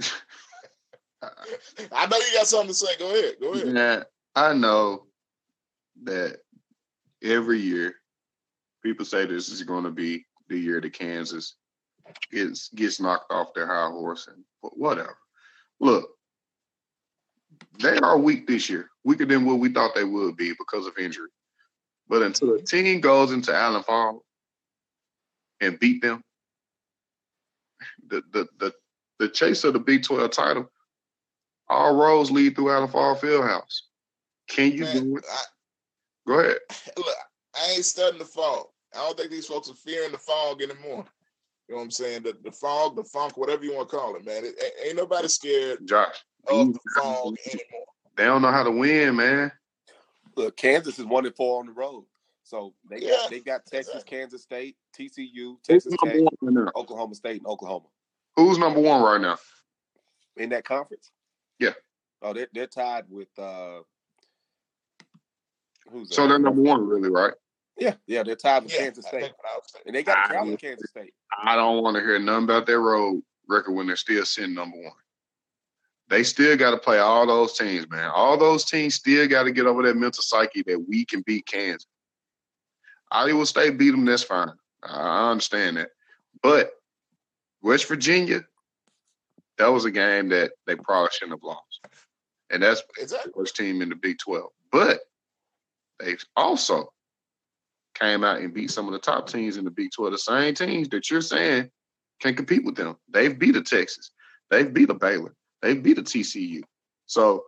Speaker 2: I know you got something to say. Go ahead. Go ahead.
Speaker 4: Yeah, I know that every year people say this is going to be the year that Kansas gets gets knocked off their high horse and whatever. Look, they are weak this year, weaker than what we thought they would be because of injury. But until a team goes into Allen Fall and beat them, the the the, the chase of the Big 12 title, all roads lead through Allen Fall Fieldhouse. Can you Man, do it? I, Go ahead.
Speaker 2: Look, I ain't studying the Phog. I don't think these folks are fearing the Phog anymore. You know what I'm saying? The, the Phog, the funk, whatever you want to call it, man. It, ain't nobody scared
Speaker 4: Josh,
Speaker 2: of the Phog anymore.
Speaker 4: They don't know how to win, man.
Speaker 3: Look, Kansas is one and four on the road. So they yeah, got they got Texas, exactly. Kansas State, TCU, Texas Tech, Oklahoma State, and Oklahoma.
Speaker 4: Who's number one right now
Speaker 3: in that conference?
Speaker 4: Yeah.
Speaker 3: Oh, they're they're tied with uh
Speaker 4: who's so they're number one, really, right?
Speaker 3: Yeah, yeah, they're tied with yeah, Kansas State, and they got to travel to Kansas State.
Speaker 4: I don't want to hear nothing about their road record when they're still sitting number one. They still got to play all those teams, man. All those teams still got to get over that mental psyche that we can beat Kansas. Iowa State beat them. That's fine. I understand that. But West Virginia, that was a game that they probably shouldn't have lost. And that's exactly. the worst team in the Big 12. But they also came out and beat some of the top teams in the Big 12. The same teams that you're saying can compete with them. They've beat a Texas. They've beat a Baylor. They've beat a TCU. So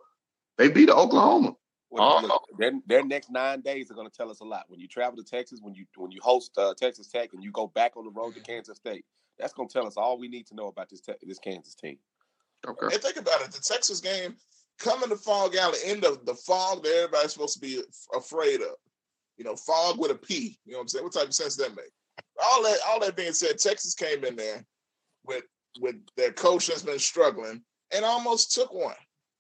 Speaker 4: they beat a Oklahoma.
Speaker 3: Well, their, their next nine days are going to tell us a lot. When you travel to Texas, when you when you host uh, Texas Tech, and you go back on the road to Kansas State, that's going to tell us all we need to know about this te- this Kansas team.
Speaker 2: Okay. And think about it: the Texas game, coming to Phog Allen in the, end of the Phog that everybody's supposed to be afraid of. You know, Phog with a P. You know what I'm saying? What type of sense that make? All that all that being said, Texas came in there with with their coach that's been struggling and almost took one.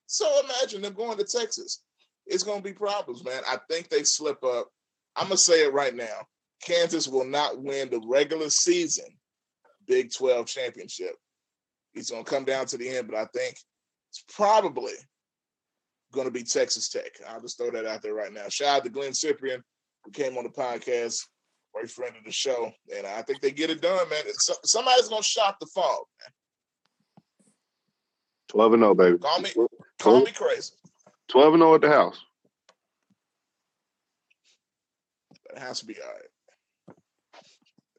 Speaker 2: So imagine them going to Texas. It's gonna be problems, man. I think they slip up. I'm gonna say it right now. Kansas will not win the regular season Big 12 championship. It's gonna come down to the end, but I think it's probably going to be Texas Tech. I'll just throw that out there right now. Shout out to Glenn Cyprian, who came on the podcast, great friend of the show, and I think they get it done, man. somebody's going to shock the Phog, man.
Speaker 4: 12 and 0, baby.
Speaker 2: Call me, call me crazy.
Speaker 4: 12 and 0 at the house.
Speaker 2: That has to be all right.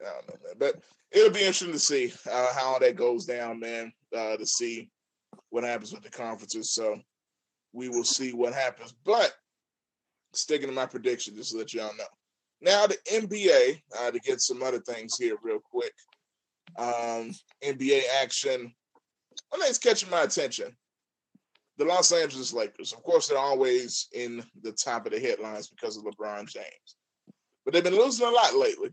Speaker 2: I don't know, man. But it'll be interesting to see uh, how that goes down, man, uh, to see what happens with the conferences. So we will see what happens. But sticking to my prediction, just to let y'all know. Now the NBA, uh, to get some other things here real quick. Um, NBA action. One thing's catching my attention. The Los Angeles Lakers. Of course, they're always in the top of the headlines because of LeBron James. But they've been losing a lot lately.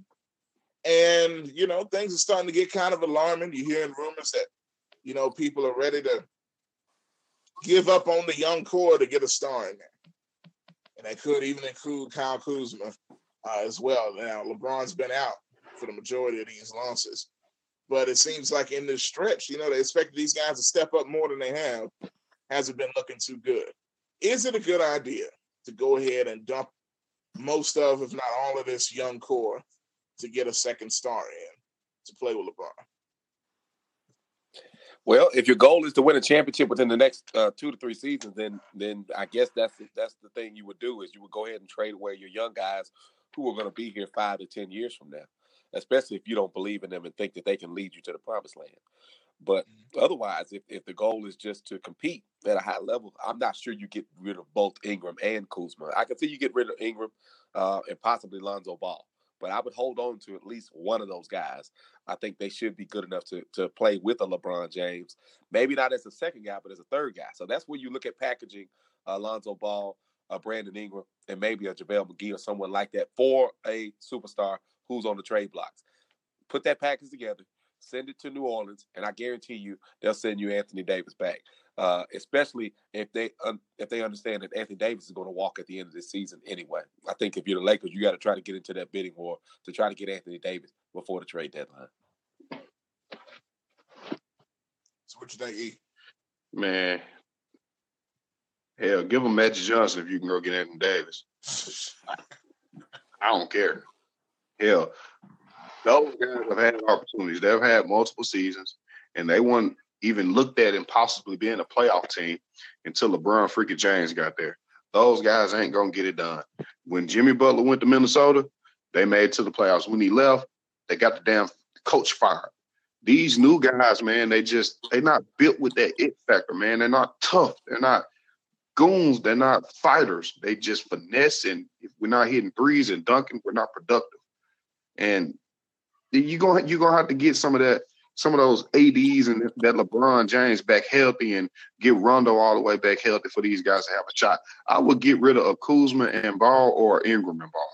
Speaker 2: And, you know, things are starting to get kind of alarming. You're hearing rumors that, you know, people are ready to give up on the young core to get a star in there. And that could even include Kyle Kuzma uh, as well. Now, LeBron's been out for the majority of these losses. But it seems like in this stretch, you know, they expected these guys to step up more than they have. Hasn't been looking too good. Is it a good idea to go ahead and dump most of, if not all of this young core to get a second star in to play with LeBron?
Speaker 3: Well, if your goal is to win a championship within the next uh, two to three seasons, then then I guess that's that's the thing you would do is you would go ahead and trade away your young guys who are going to be here five to ten years from now, especially if you don't believe in them and think that they can lead you to the promised land. But mm-hmm. otherwise, if, if the goal is just to compete at a high level, I'm not sure you get rid of both Ingram and Kuzma. I can see you get rid of Ingram uh, and possibly Lonzo Ball but I would hold on to at least one of those guys. I think they should be good enough to to play with a LeBron James. Maybe not as a second guy, but as a third guy. So that's where you look at packaging Alonzo Ball, uh, Brandon Ingram, and maybe a JaVale McGee or someone like that for a superstar who's on the trade blocks. Put that package together, send it to New Orleans, and I guarantee you they'll send you Anthony Davis back uh, especially if they um, if they understand that Anthony Davis is going to walk at the end of this season anyway. I think if you're the Lakers, you got to try to get into that bidding war to try to get Anthony Davis before the trade deadline.
Speaker 2: So what you think, E?
Speaker 4: Man, hell, give him Magic Johnson if you can go get Anthony Davis. I don't care. Hell, those guys have had opportunities. They've had multiple seasons, and they won even looked at and possibly being a playoff team until LeBron freaking James got there. Those guys ain't gonna get it done. When Jimmy Butler went to Minnesota, they made to the playoffs. When he left, they got the damn coach fired. These new guys, man, they just they're not built with that it factor, man. They're not tough. They're not goons. They're not fighters. They just finesse, and if we're not hitting threes and dunking, we're not productive. And you're gonna you're gonna have to get some of that some of those ADs and that LeBron James back healthy and get Rondo all the way back healthy for these guys to have a shot. I would get rid of Kuzma and Ball or Ingram and Ball.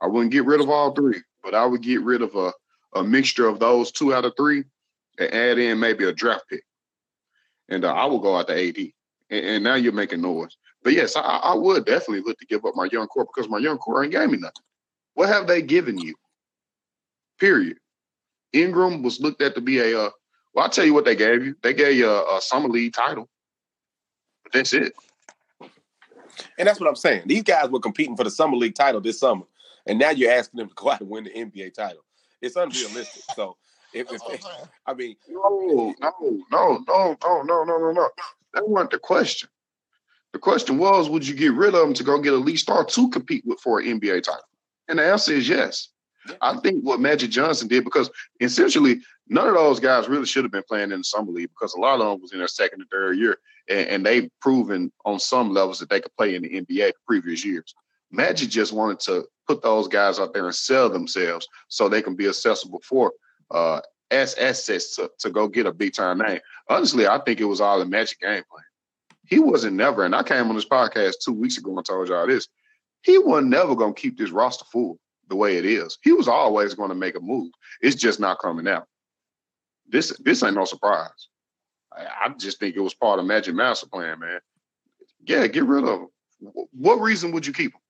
Speaker 4: I wouldn't get rid of all three, but I would get rid of a, a mixture of those two out of three and add in maybe a draft pick. And uh, I will go out to AD. And, and, now you're making noise. But yes, I, I would definitely look to give up my young core because my young core ain't gave me nothing. What have they given you? Period. Ingram was looked at to be a. Uh, well, I'll tell you what they gave you. They gave you a, a summer league title. But that's it.
Speaker 3: And that's what I'm saying. These guys were competing for the summer league title this summer, and now you're asking them to go out and win the NBA title. It's unrealistic. so, if, if I mean,
Speaker 4: no, no, no, no, no, no, no, no, no. That wasn't the question. The question was, would you get rid of them to go get a lead star to compete with for an NBA title? And the answer is yes. I think what Magic Johnson did because essentially none of those guys really should have been playing in the summer league because a lot of them was in their second and third year, and, and they've proven on some levels that they could play in the NBA the previous years. Magic just wanted to put those guys out there and sell themselves so they can be accessible for uh, as assets to, to go get a big time name. Honestly, I think it was all a Magic game plan. he wasn't never, and I came on this podcast two weeks ago and told y'all this. He was never gonna keep this roster full the way it is. He was always going to make a move. It's just not coming out. This this ain't no surprise. I, I just think it was part of Magic Master Plan, man. Yeah, get rid of him. What reason would you keep him?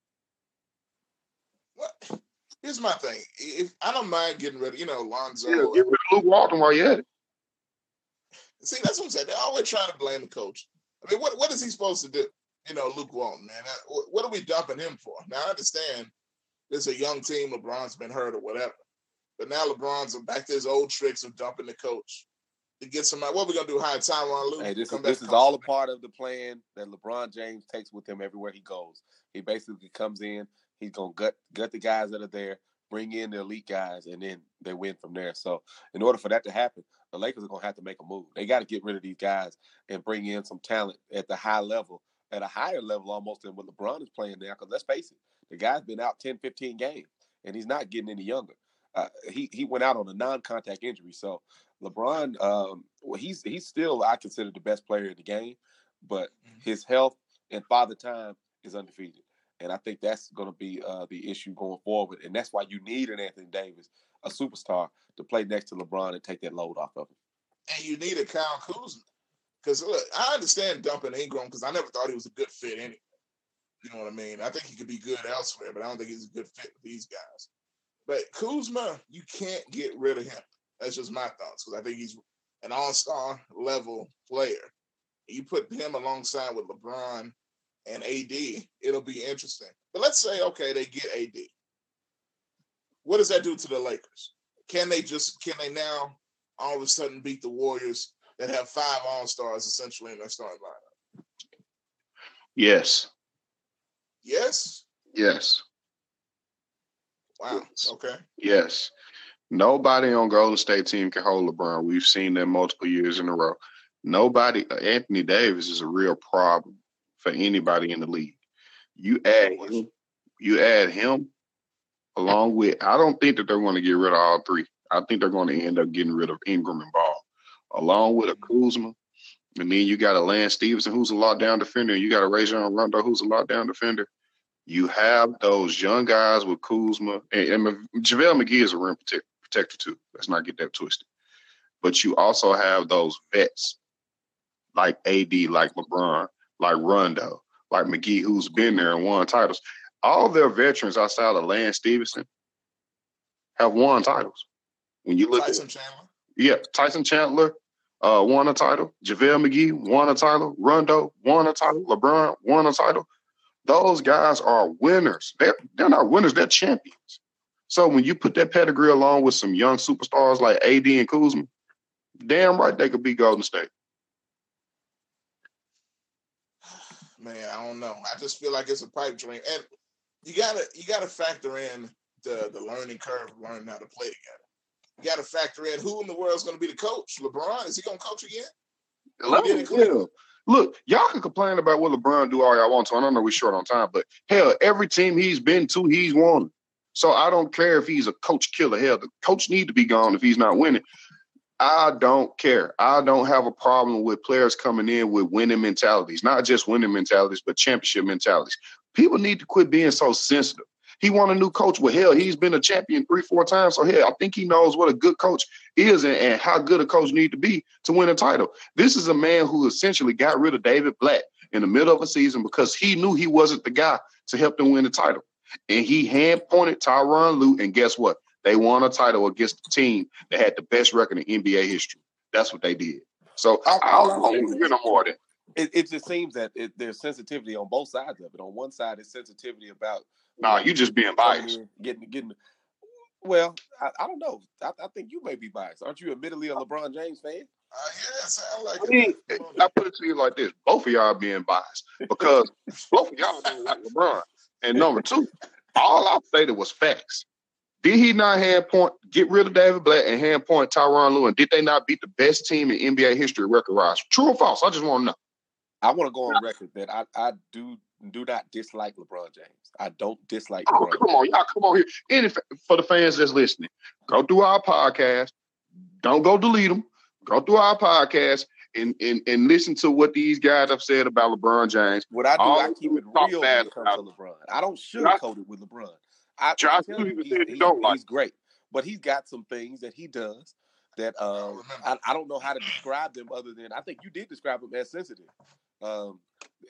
Speaker 2: What? Here's my thing. If I don't mind getting rid of, you know, Lonzo.
Speaker 4: Yeah, get rid of Luke Walton while you're at it.
Speaker 2: See, that's what I'm saying. They're always trying to blame the coach. I mean, what what is he supposed to do? You know, Luke Walton, man. What are we dumping him for? Now I understand this is a young team. LeBron's been hurt or whatever, but now LeBron's back to his old tricks of dumping the coach to get somebody. What are we gonna do? Hire Tyronn Lue?
Speaker 3: Hey, this is, this is all a part of the plan that LeBron James takes with him everywhere he goes. He basically comes in. He's gonna gut gut the guys that are there, bring in the elite guys, and then they win from there. So, in order for that to happen, the Lakers are gonna have to make a move. They got to get rid of these guys and bring in some talent at the high level, at a higher level almost than what LeBron is playing now. Because let's face it, the guy's been out 10, 15 games, and he's not getting any younger. Uh, he he went out on a non-contact injury, so LeBron, um, well, he's he's still I consider the best player in the game, but mm-hmm. his health and father time is undefeated, and I think that's going to be uh, the issue going forward, and that's why you need an Anthony Davis, a superstar, to play next to LeBron and take that load off of him.
Speaker 2: And you need a Kyle Kuzma, because look, I understand dumping Ingram because I never thought he was a good fit anyway. You know what I mean? I think he could be good elsewhere, but I don't think he's a good fit with these guys. But Kuzma, you can't get rid of him. That's just my thoughts because I think he's an all-star level player. You put him alongside with LeBron and AD, it'll be interesting. But let's say, okay, they get AD. What does that do to the Lakers? Can they just can they now all of a sudden beat the Warriors that have five All Stars essentially in their starting lineup?
Speaker 4: Yes.
Speaker 2: Yes.
Speaker 4: Yes.
Speaker 2: Wow. Okay.
Speaker 4: Yes. Nobody on Golden State team can hold LeBron. We've seen that multiple years in a row. Nobody, Anthony Davis is a real problem for anybody in the league. You add him, you add him along with. I don't think that they're going to get rid of all three. I think they're going to end up getting rid of Ingram and Ball, along with a mm-hmm. Kuzma, and then you got a Lance Stephenson who's a lockdown defender. And you got a Rajon Rondo who's a lockdown defender. You have those young guys with Kuzma and, and JaVale McGee is a rim protector protector too. Let's not get that twisted. But you also have those vets like AD, like LeBron, like Rondo, like McGee, who's been there and won titles. All their veterans outside of Lance Stephenson have won titles. When you look
Speaker 2: Tyson at, Chandler.
Speaker 4: Yeah, Tyson Chandler uh, won a title. JaVale McGee won a title. Rondo won a title. LeBron won a title. Those guys are winners. They're, they're not winners, they're champions. So when you put that pedigree along with some young superstars like AD and Kuzma, damn right they could be Golden State.
Speaker 2: Man, I don't know. I just feel like it's a pipe dream, and you gotta you gotta factor in the the learning curve of learning how to play together. You gotta factor in who in the world is going to be the coach. LeBron is he going to coach again?
Speaker 4: Yeah. Look, y'all can complain about what LeBron do all y'all want to. I don't know we're short on time, but hell, every team he's been to, he's won. So I don't care if he's a coach killer. Hell, the coach need to be gone if he's not winning. I don't care. I don't have a problem with players coming in with winning mentalities, not just winning mentalities, but championship mentalities. People need to quit being so sensitive. He want a new coach. Well, hell, he's been a champion three, four times. So hell, I think he knows what a good coach is and, and how good a coach need to be to win a title. This is a man who essentially got rid of David Blatt in the middle of a season because he knew he wasn't the guy to help them win the title and he hand pointed Tyronn Lue, and guess what? They won a title against the team that had the best record in NBA history. That's what they did. So I, I don't hear no more than.
Speaker 3: It, it just seems that it, there's sensitivity on both sides of it. On one side, it's sensitivity about.
Speaker 4: Nah, you just being biased.
Speaker 3: Getting, getting. Well, I, I don't know. I, I, think you may be biased. Aren't you admittedly a LeBron James fan?
Speaker 2: Uh, yes, I like I
Speaker 4: mean, I put it to you like this: both of y'all being biased because both of y'all don't like LeBron. And number two, all I stated was facts. Did he not hand point, get rid of David Blatt and hand point Tyronn Lue? And did they not beat the best team in NBA history record wise? True or false? I just want to know.
Speaker 3: I want to go on record that I, I do do not dislike LeBron James. I don't dislike.
Speaker 4: Oh, LeBron come on, y'all, come on here. Any for the fans that's listening, go through our podcast. Don't go delete them. Go through our podcast and, and and listen to what these guys have said about LeBron James.
Speaker 3: What I do,
Speaker 4: All
Speaker 3: I keep it real when it comes to
Speaker 4: about
Speaker 3: LeBron. I don't sugarcoat it with LeBron. I,
Speaker 4: Josh
Speaker 3: I tell you,
Speaker 4: even
Speaker 3: he-
Speaker 4: said he
Speaker 3: he-
Speaker 4: don't like
Speaker 3: he's great, but he's got some things that he does that uh. I, I don't know how to describe them other than I think you did describe him as sensitive. Um,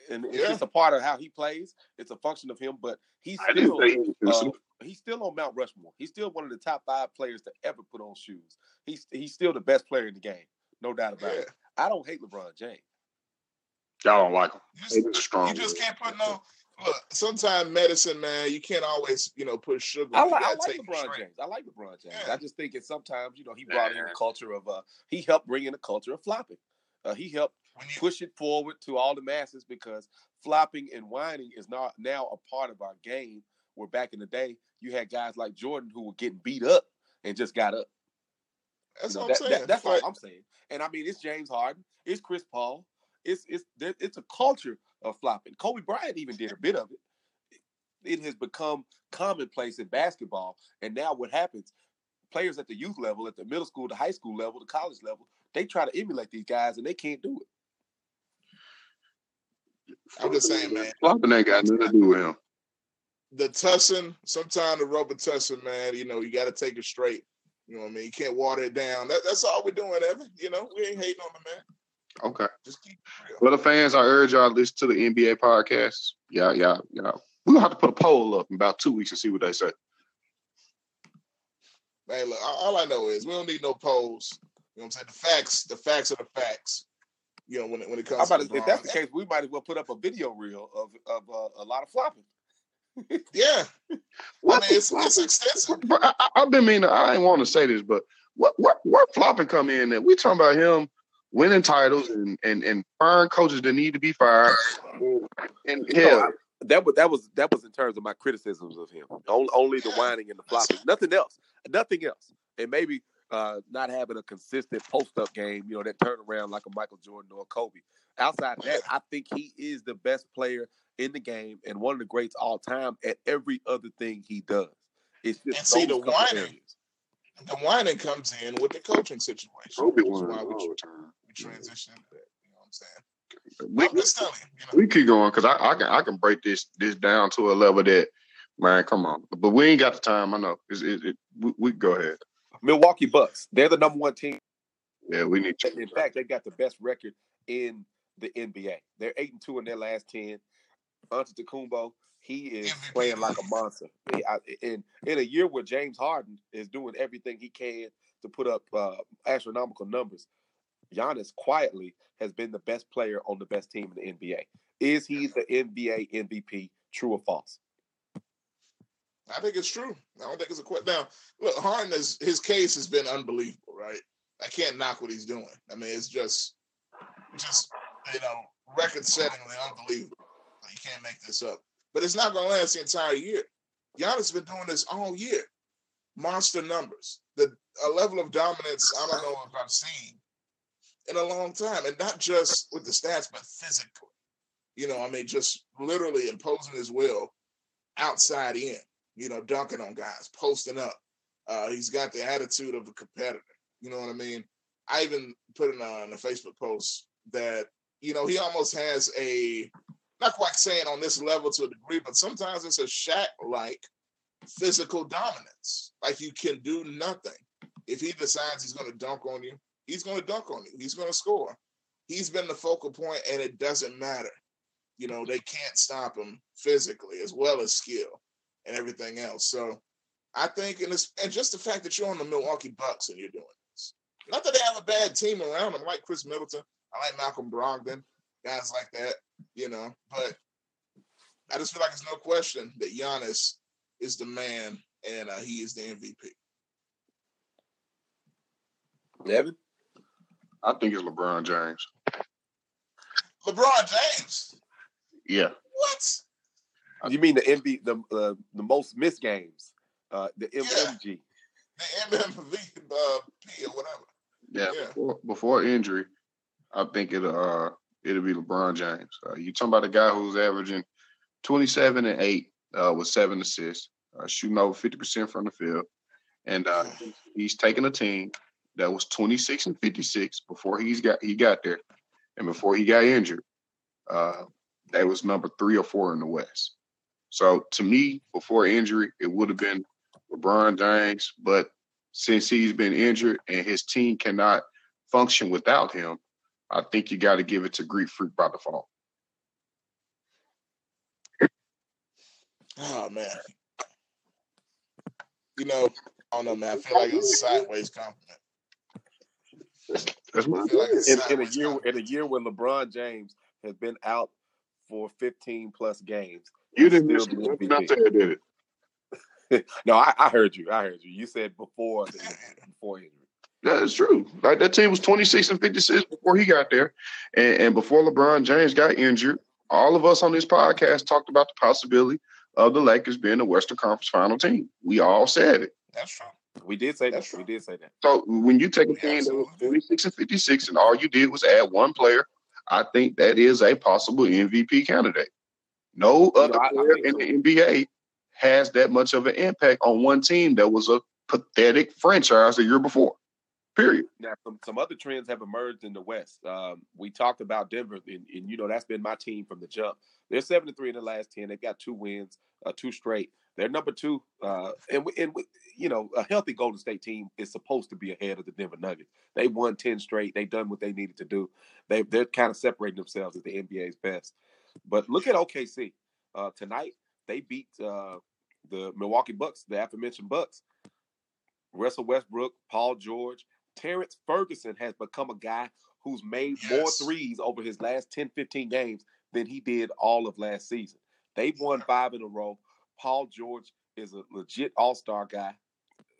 Speaker 3: and it's
Speaker 2: Yeah.
Speaker 3: just a part of how he plays. It's a function of him, but he's still
Speaker 4: he
Speaker 3: uh, he's still on Mount Rushmore. He's still one of the top five players to ever put on shoes. He's he's still the best player in the game, no doubt about
Speaker 2: Yeah.
Speaker 3: it. I don't hate LeBron James.
Speaker 4: Y'all don't like him.
Speaker 2: You just,
Speaker 4: it's a strong
Speaker 2: you just can't put no. Look, sometimes medicine, man, you can't always, you know, put sugar.
Speaker 3: I
Speaker 2: You
Speaker 3: like, I
Speaker 2: gotta
Speaker 3: like LeBron. James. I like LeBron James.
Speaker 2: Yeah.
Speaker 3: I just think it's sometimes, you know, he brought in a culture of uh he helped bring in a culture of flopping. Uh, he helped push it forward to all the masses because flopping and whining is not now a part of our game. Where back in the day, you had guys like Jordan who were getting beat up and just got up.
Speaker 2: that's
Speaker 3: You know,
Speaker 2: what I'm
Speaker 3: that-
Speaker 2: saying.
Speaker 3: that- that's all I'm saying. And I mean, it's James Harden, it's Chris Paul, it's it's it's a culture of flopping. Kobe Bryant even did a bit of it. It has become commonplace in basketball, and now what happens? Players at the youth level, at the middle school, the high school level, the college level, they try to emulate these guys, and they can't do it.
Speaker 2: I'm just saying, man.
Speaker 4: Flopping ain't got nothing to do with him.
Speaker 2: the tussing, sometimes the rubber tussing, man, you know, you got to take it straight. You know what I mean? You can't water it down. That, that's all we're doing, Evan. You know, we ain't hating on the man.
Speaker 4: Okay.
Speaker 2: Just keep real.
Speaker 4: Well, the fans, I urge y'all to listen to the NBA podcast. Yeah, yeah, yeah. We're gonna have to put a poll up in about two weeks and see what they say.
Speaker 2: Hey, look, all all I know is we don't need no polls. You know what I'm saying? The facts, the facts are the facts. You know, when it, when it comes
Speaker 3: about
Speaker 2: to
Speaker 3: if that's the case, we might as well put up a video reel of of uh, a lot of flopping.
Speaker 2: Yeah. I
Speaker 4: What
Speaker 2: mean, it's, it's extensive.
Speaker 4: I, I- I've been meaning. I ain't want to say this, but what what where flopping come in? That we talking about him winning titles and and and firing coaches that need to be fired. And
Speaker 3: No,
Speaker 4: hell,
Speaker 3: I- that was that was that was in terms of my criticisms of him. Only, only the whining and the flopping, nothing else, nothing else, and maybe uh, not having a consistent post up game. You know that turnaround like a Michael Jordan or a Kobe. Outside of that, I think he is the best player in the game and one of the greats all time at every other thing he does. It's just
Speaker 2: And see, the
Speaker 3: couple
Speaker 2: whining-
Speaker 3: areas.
Speaker 2: The whining comes in with the coaching situation.
Speaker 4: Kobe
Speaker 2: which is
Speaker 4: won
Speaker 2: why we,
Speaker 4: all
Speaker 2: we transition into that. You know what I'm saying?
Speaker 4: We,
Speaker 2: I'm just telling you, you know.
Speaker 4: we keep going because I, I can I can break this this down to a level that man, come on. But we ain't got the time. I know. It's, it, it, we, we go ahead.
Speaker 3: Milwaukee Bucks. They're the number one team.
Speaker 4: Yeah, we need to.
Speaker 3: In fact, they got the best record in the NBA. They're eight and two in their last ten. Antetokounmpo, he is playing like a monster. In in a year where James Harden is doing everything he can to put up uh, astronomical numbers, Giannis quietly has been the best player on the best team in the NBA. Is he the NBA MVP? True or false?
Speaker 2: I think it's true. I don't think it's a question. Now, look, Harden is his case has been unbelievable, right? I can't knock what he's doing. I mean, it's just, just you know, record-settingly unbelievable. You can't make this up. But it's not going to last the entire year. Giannis has been doing this all year. Monster numbers, the a level of dominance I don't know if I've seen in a long time, and not just with the stats, but physically. You know, I mean, just literally imposing his will outside in you know, dunking on guys, posting up. Uh, he's got the attitude of a competitor. You know what I mean? I even put in a, in a Facebook post that, you know, he almost has a, not quite saying on this level to a degree, but sometimes it's a Shaq like physical dominance. Like you can do nothing. If he decides he's going to dunk on you, he's going to dunk on you. He's going to score. He's been the focal point, and it doesn't matter. You know, they can't stop him physically as well as skill and everything else. So I think, and, it's, and just the fact that you're on the Milwaukee Bucks and you're doing this, not that they have a bad team around them, like Khris Middleton, I like Malcolm Brogdon, guys like that, you know, but I just feel like it's no question that Giannis is the man and uh, he is the MVP.
Speaker 3: Evan?
Speaker 4: I think it's LeBron James.
Speaker 2: LeBron James,
Speaker 4: Yeah.
Speaker 2: what?
Speaker 3: You mean the MV, the uh, the most missed games, uh, the MMG?
Speaker 2: The MVP uh, P or whatever.
Speaker 4: Yeah,
Speaker 2: Yeah.
Speaker 4: Before, before injury, I think it uh it'll be LeBron James. Uh, you talking about a guy who's averaging twenty seven and eight uh, with seven assists, uh, shooting over fifty percent from the field, and uh, he's taking a team that was twenty six and fifty six before he's got he got there, and before he got injured, uh, they was number three or four in the West. So to me, before injury, it would have been LeBron James. But since he's been injured and his team cannot function without him, I think you got to give it to Greek Freak by default.
Speaker 2: Oh man, you know, I don't know, man. I feel like it's a sideways compliment.
Speaker 4: That's what
Speaker 2: like
Speaker 3: in, in a year in a year when LeBron James has been out for 15 plus games.
Speaker 4: You didn't
Speaker 3: still
Speaker 4: miss
Speaker 3: the
Speaker 4: not did it.
Speaker 3: no, I, I heard you. I heard you. You said before the before injury.
Speaker 4: That is true. Like that team was 26 and 56 before he got there. And, and before LeBron James got injured, all of us on this podcast talked about the possibility of the Lakers being the Western Conference final team. We all said it.
Speaker 2: That's true.
Speaker 3: We did say
Speaker 2: That's
Speaker 3: that. We did say that.
Speaker 4: So when you take a team that was
Speaker 2: absolutely
Speaker 4: 26 and 56 and all you did was add one player, I think that is a possible MVP candidate. No
Speaker 3: You
Speaker 4: other
Speaker 3: know, I- I
Speaker 4: player
Speaker 3: think
Speaker 4: in the NBA has that much of an impact on one team that was a pathetic franchise the year before. Period.
Speaker 3: Now, some, some other trends have emerged in the West. Um, we talked about Denver, and, and you know that's been my team from the jump. They're seven three in the last ten. They've got two wins, uh, two straight. They're number two, uh, and we, and we, you know a healthy Golden State team is supposed to be ahead of the Denver Nuggets. They won ten straight. They've done what they needed to do. They they're kind of separating themselves as the NBA's best. But look at OKC uh, tonight. They beat uh, the Milwaukee Bucks, the aforementioned Bucks. Russell Westbrook, Paul George, Terrence Ferguson has become a guy who's made more threes over his last 10, 15 games than he did all of last season. They've won five in a row. Paul George is a legit all star guy.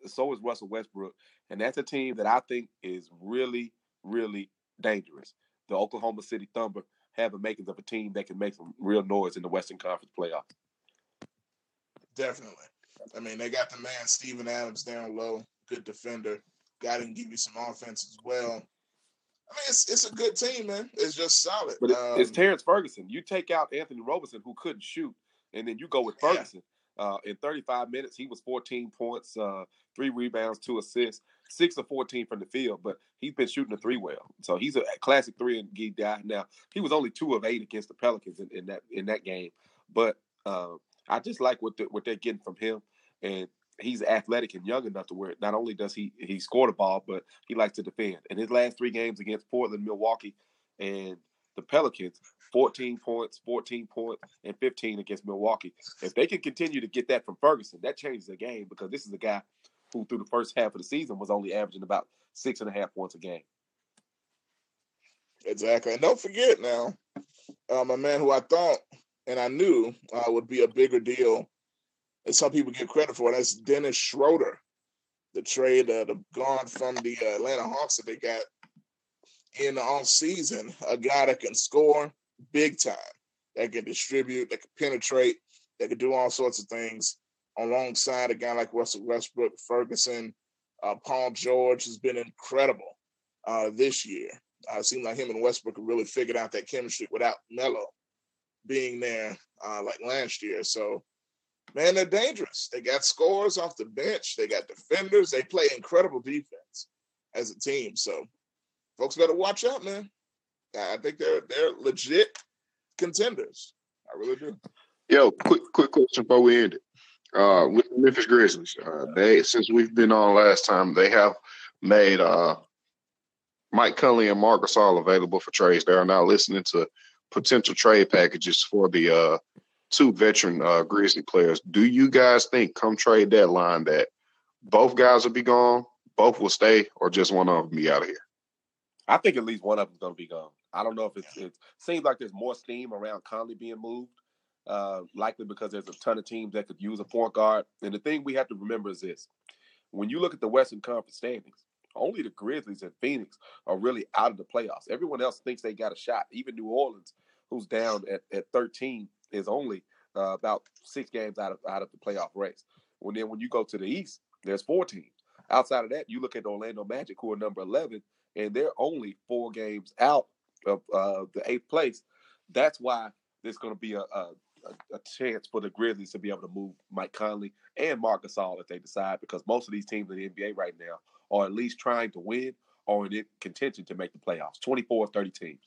Speaker 3: So is Russell Westbrook. And that's a team that I think is really, really dangerous. The Oklahoma City Thunder have the makings of a team that can make some real noise in the Western Conference playoffs.
Speaker 2: Definitely. I mean, they got the man Steven Adams down low, good defender. Got him give you some offense as well. I mean, it's it's a good team, man. It's just solid.
Speaker 3: But it, it's
Speaker 2: Um,
Speaker 3: Terrence Ferguson. You take out Andre Roberson, who couldn't shoot, and then you go with
Speaker 2: Yeah.
Speaker 3: Ferguson. Uh, in 35 minutes, he was 14 points, uh, three rebounds, two assists, six of 14 from the field. But he's been shooting the three well, so he's a classic three and D guy. Now he was only two of eight against the Pelicans in, in that in that game, but uh, I just like what the, what they're getting from him, and he's athletic and young enough to where not only does he he score the ball, but he likes to defend. In his last three games against Portland, Milwaukee, and the Pelicans, 14 points, 14 points, and 15 against Milwaukee. If they can continue to get that from Ferguson, that changes the game because this is a guy who, through the first half of the season, was only averaging about six and a half points a game.
Speaker 2: Exactly. And don't forget now, um, a man who I thought and I knew uh, would be a bigger deal, and some people give credit for, that's Dennis Schroeder, the trade, uh, the gone from the uh, Atlanta Hawks that they got in the off season. A guy that can score big time, that can distribute, that can penetrate, that can do all sorts of things. Alongside a guy like Russell Westbrook, Ferguson, uh, Paul George has been incredible uh, this year. Uh, it seemed like him and Westbrook have really figured out that chemistry without Melo being there uh, like last year. So, man, they're dangerous. They got scores off the bench. They got defenders. They play incredible defense as a team. So, folks better watch out, man. I think they're they're legit contenders. I really do.
Speaker 4: Yo, quick quick question before we end it. Uh, with the Memphis Grizzlies, uh, they since we've been on last time, they have made uh, Mike Conley and Marc all available for trades. They are now listening to potential trade packages for the uh, two veteran uh, Grizzly players. Do you guys think come trade deadline that both guys will be gone, both will stay, or just one of them be out of here?
Speaker 3: I think at least one of them's going to be gone. I don't know if it's, it seems like there's more steam around Conley being moved, uh, likely because there's a ton of teams that could use a point guard. And the thing we have to remember is this: when you look at the Western Conference standings, only the Grizzlies and Phoenix are really out of the playoffs. Everyone else thinks they got a shot. Even New Orleans, who's down at, at 13, is only uh, about six games out of out of the playoff race. When then when you go to the East, there's four teams. Outside of that, you look at Orlando Magic, who are number 11, and they're only four games out of uh, the eighth place. That's why there's going to be a, a a chance for the Grizzlies to be able to move Mike Conley and Marc Gasol if they decide, because most of these teams in the NBA right now are at least trying to win or in contention to make the playoffs. 24 30 teams.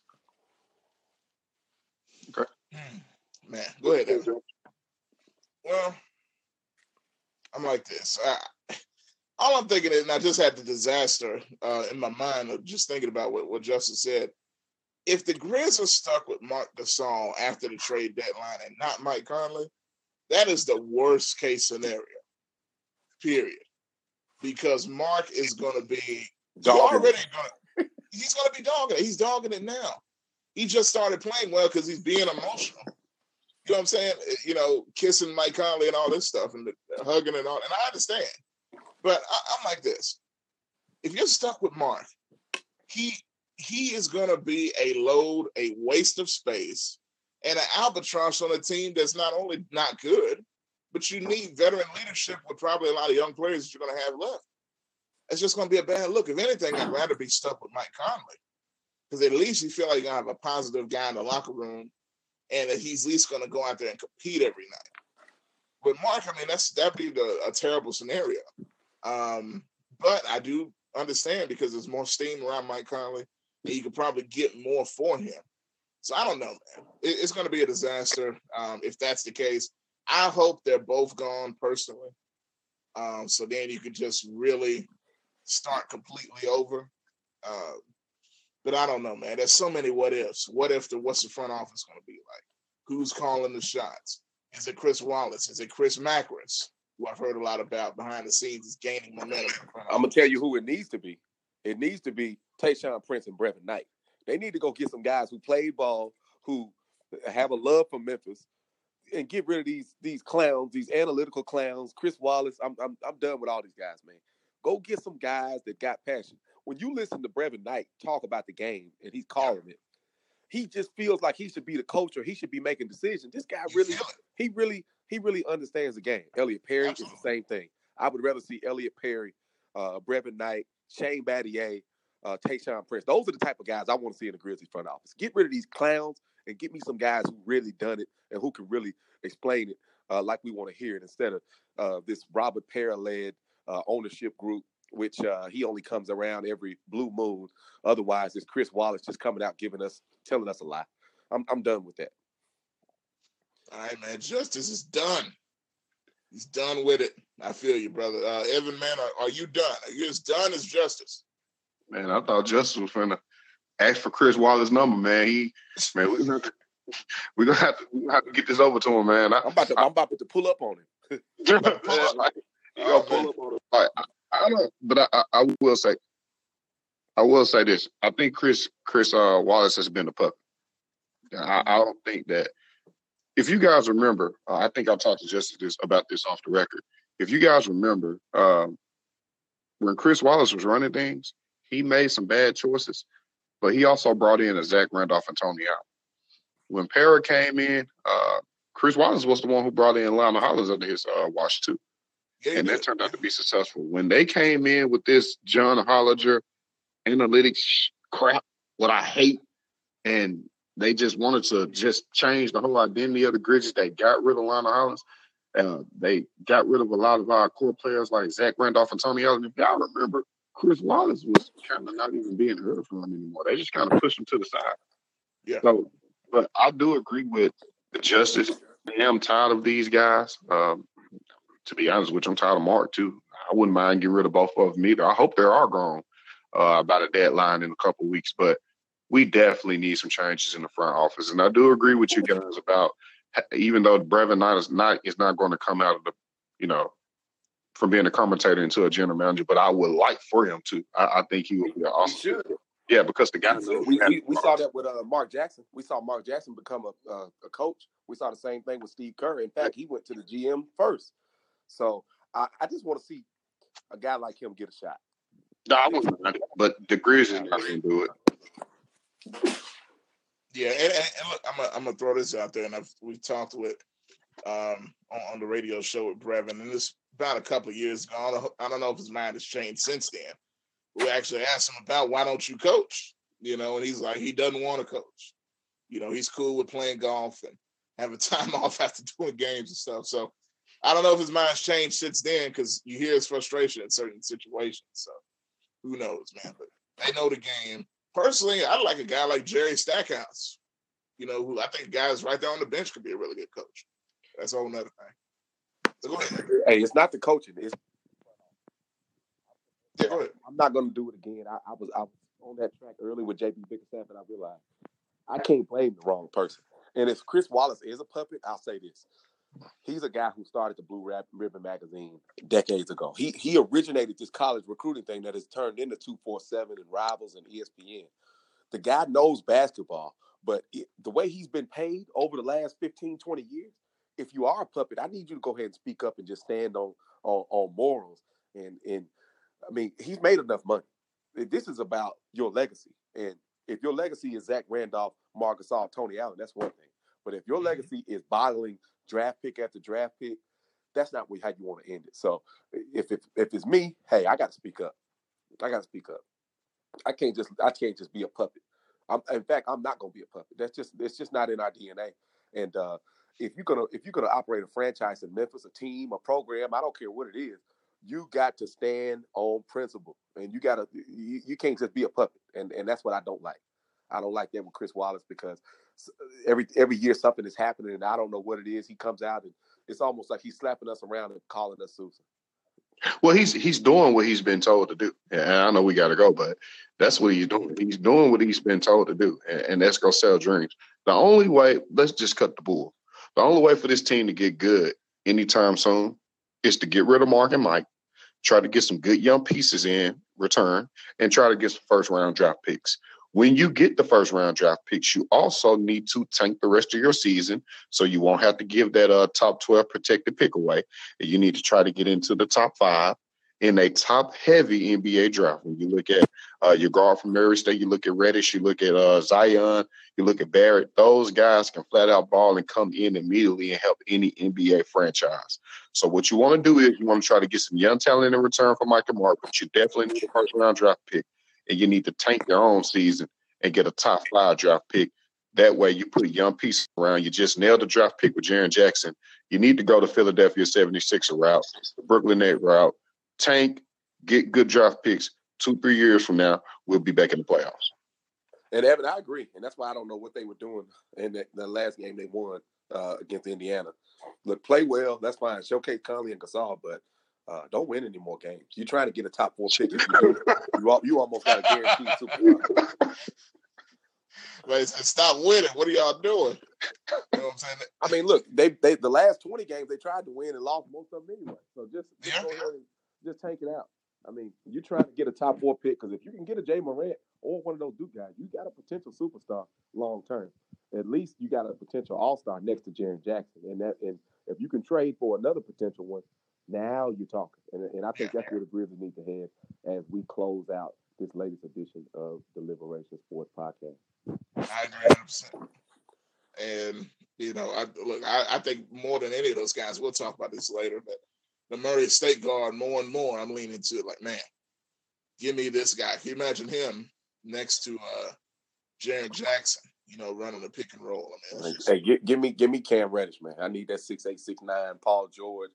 Speaker 4: Okay.
Speaker 2: Hmm. Man, go ahead. Evan. Well, I'm like this. I, all I'm thinking is, and I just had the disaster uh, in my mind of just thinking about what, what Justin said. If the Grizz are stuck with Marc Gasol after the trade deadline and not Mike Conley, that is the worst case scenario. Period. Because Marc is going to be already going. He's going to be dogging it. He's dogging it now. He just started playing well because he's being emotional. You know what I'm saying? You know, kissing Mike Conley and all this stuff and the, the hugging and all. And I understand, but I, I'm like this: if you're stuck with Marc, he he is going to be a load, a waste of space, and an albatross on a team that's not only not good, but you need veteran leadership with probably a lot of young players that you're going to have left. It's just going to be a bad look. If anything, I'd rather be stuck with Mike Conley because at least you feel like you're going to have a positive guy in the locker room and that he's at least going to go out there and compete every night. But Marc, I mean, that's that'd be the, a terrible scenario. Um, but I do understand because there's more steam around Mike Conley, and you could probably get more for him. So I don't know, man. It, it's going to be a disaster um, if that's the case. I hope they're both gone personally. Um, so then you can just really start completely over. Uh, but I don't know, man. There's so many what ifs. What if the what's the front office going to be like? Who's calling the shots? Is it Chris Wallace? Is it Chris Macris, who I've heard a lot about behind the scenes is gaining momentum?
Speaker 3: I'm gonna tell you who it needs to be. It needs to be Tayshaun Prince and Brevin Knight. They need to go get some guys who play ball, who have a love for Memphis, and get rid of these these clowns, these analytical clowns. Chris Wallace, I'm I'm I'm done with all these guys, man. Go get some guys that got passion. When you listen to Brevin Knight talk about the game and he's calling it, he just feels like he should be the coach or he should be making decisions. This guy really, he really, he really understands the game. Elliot Perry Absolutely. is the same thing. I would rather see Elliot Perry, uh, Brevin Knight, Shane Battier, uh, Tayshaun Prince. Those are the type of guys I want to see in the Grizzlies front office. Get rid of these clowns and get me some guys who really done it and who can really explain it uh, like we want to hear it instead of uh, this Robert Pera led uh, ownership group, which uh, he only comes around every blue moon. Otherwise, it's Chris Wallace just coming out giving us, telling us a lie. I'm, I'm done with that.
Speaker 2: All right, man. Justice is done. He's done with it. I feel you, brother. Uh, Evan, man, are, are you done? Are you as done as Justice?
Speaker 4: Man, I thought Justice was finna ask for Chris Wallace's number, man. He, man, we're gonna, we gonna have to, we gonna have to get this over to him, man. I,
Speaker 3: am about to, I, am about to pull up on him.
Speaker 4: Oh, pull up on him. Like, I, I don't, but I, I, will say, I will say this. I think Chris Chris uh, Wallace has been a puppet. I, I don't think that. If you guys remember, uh, I think I talked to Justice about this off the record. If you guys remember, um, when Chris Wallace was running things, he made some bad choices, but he also brought in a Zach Randolph and Tony Allen. When Pera came in, uh, Chris Wallace was the one who brought in Lionel Hollins under his uh, watch too. Yeah, and that turned out to be successful. When they came in with this John Hollinger analytics crap, what I hate, and they just wanted to just change the whole identity of the Grizzlies. They got rid of Lionel Hollins. Uh, they got rid of a lot of our core players like Zach Randolph and Tony Allen. If y'all remember, Chris Wallace was kind of not even being heard from anymore. They just kind of pushed him to the side.
Speaker 2: Yeah.
Speaker 4: So, but I do agree with the justice. I am tired of these guys. Um, to be honest with you, I'm tired of Marc too. I wouldn't mind getting rid of both of them either. I hope they are gone uh, about a deadline in a couple weeks, but we definitely need some changes in the front office. And I do agree with you guys about even though Brevin Knight is not is not going to come out of the, you know, from being a commentator into a general manager, but I would like for him to. I, I think he would be awesome. Yeah, because the guy.
Speaker 3: We, we, we, saw that with uh, Mark Jackson. We saw Mark Jackson become a, uh, a coach. We saw the same thing with Steve Kerr. In fact, he went to the GM first. So I, I just want to see a guy like him get a shot.
Speaker 4: No, I wasn't, but the Grizzlies not going to do
Speaker 2: it. Yeah, and, and, look, I'm gonna, I'm gonna throw this out there, and I've we talked with um on, on, the radio show with Brevin, and this about a couple years ago. I don't, I don't know if his mind has changed since then. We actually asked him about why don't you coach, you know, and he's like he doesn't want to coach. You know, he's cool with playing golf and having time off after doing games and stuff. So I don't know if his mind's changed since then because you hear his frustration in certain situations. So who knows, man? But they know the game. Personally, I like a guy like Jerry Stackhouse. you know, who I think guys right there on the bench could be a really good coach. That's a whole thing.
Speaker 3: Hey, it's not the coaching. It's
Speaker 2: yeah.
Speaker 3: I'm not going to do it again. I, I, was I was on that track early with JB Bickerstaff, and I realized I can't blame the wrong person. And if Chris Wallace is a puppet, I'll say this: he's a guy who started the Blue Ribbon magazine decades ago. He he originated this college recruiting thing that has turned into two four seven and Rivals and ESPN. The guy knows basketball, but it, the way he's been paid over the last 15, 20 years, if you are a puppet, I need you to go ahead and speak up and just stand on on, on morals and and I mean, he's made enough money. This is about your legacy. And if your legacy is Zach Randolph, Marcus Gasol, Tony Allen, that's one thing. But if your mm-hmm. legacy is bottling draft pick after draft pick, that's not how you want to end it. So if if, if it's me, hey, I got to speak up. I got to speak up. I can't just I can't just be a puppet. I'm, in fact, I'm not going to be a puppet. That's just it's just not in our DNA. And uh, if you're gonna if you're gonna operate a franchise in Memphis, a team, a program, I don't care what it is, you got to stand on principle, and you got to you, you can't just be a puppet, and and that's what I don't like. I don't like that with Chris Wallace because every every year something is happening, and I don't know what it is. He comes out and it's almost like he's slapping us around and calling us Susan.
Speaker 4: Well, he's he's doing what he's been told to do, and I know we got to go, but that's what he's doing. He's doing what he's been told to do, and, and that's go sell dreams. The only way, let's just cut the bull. The only way for this team to get good anytime soon is to get rid of Mark and Mike, try to get some good young pieces in return, and try to get some first round draft picks. When you get the first round draft picks, you also need to tank the rest of your season so you won't have to give that uh, top 12 protected pick away. You need to try to get into the top five in a top heavy NBA draft. When you look at uh, your guard from Murray State, you look at Reddish, you look at uh, Zion, you look at Barrett, those guys can flat out ball and come in immediately and help any NBA franchise. So what you want to do is you want to try to get some young talent in return for Michael Mark, but you definitely need a first round draft pick and you need to tank your own season and get a top five draft pick. That way you put a young piece around. You just nailed the draft pick with Jaren Jackson. You need to go to Philadelphia 76er route, the Brooklyn Net route, tank, get good draft picks. Two, three years from now, we'll be back in the playoffs.
Speaker 3: And Evan, I agree, and that's why I don't know what they were doing in the, the last game they won uh, against Indiana. Look, play well, that's fine. Showcase Conley and Gasol, but uh, don't win any more games. You're trying to get a top four pick. If you, you, you almost got a guaranteed super.
Speaker 2: But stop winning. What are y'all doing? You know what I'm saying?
Speaker 3: I mean, look, they they the last 20 games they tried to win and lost most of them anyway. So just, just yeah. go ahead and just take it out. I mean, you're trying to get a top four pick because if you can get a Ja Morant or one of those Duke guys, you got a potential superstar long term. At least you got a potential all star next to Jaren Jackson, and that and if you can trade for another potential one, now you're talking. And, and I think that's where the Grizzlies need to head as we close out this latest edition of the Deliberation Sports Podcast.
Speaker 2: I agree 100%. And, you know, I look, I, I think more than any of those guys, we'll talk about this later, but the Murray State guard, more and more, I'm leaning to it like, man, give me this guy. Can you imagine him next to uh Jaren Jackson? you know, running the pick and roll. I
Speaker 3: mean, hey, give, give, me give me Cam Reddish, man. I need that six eight six nine Paul George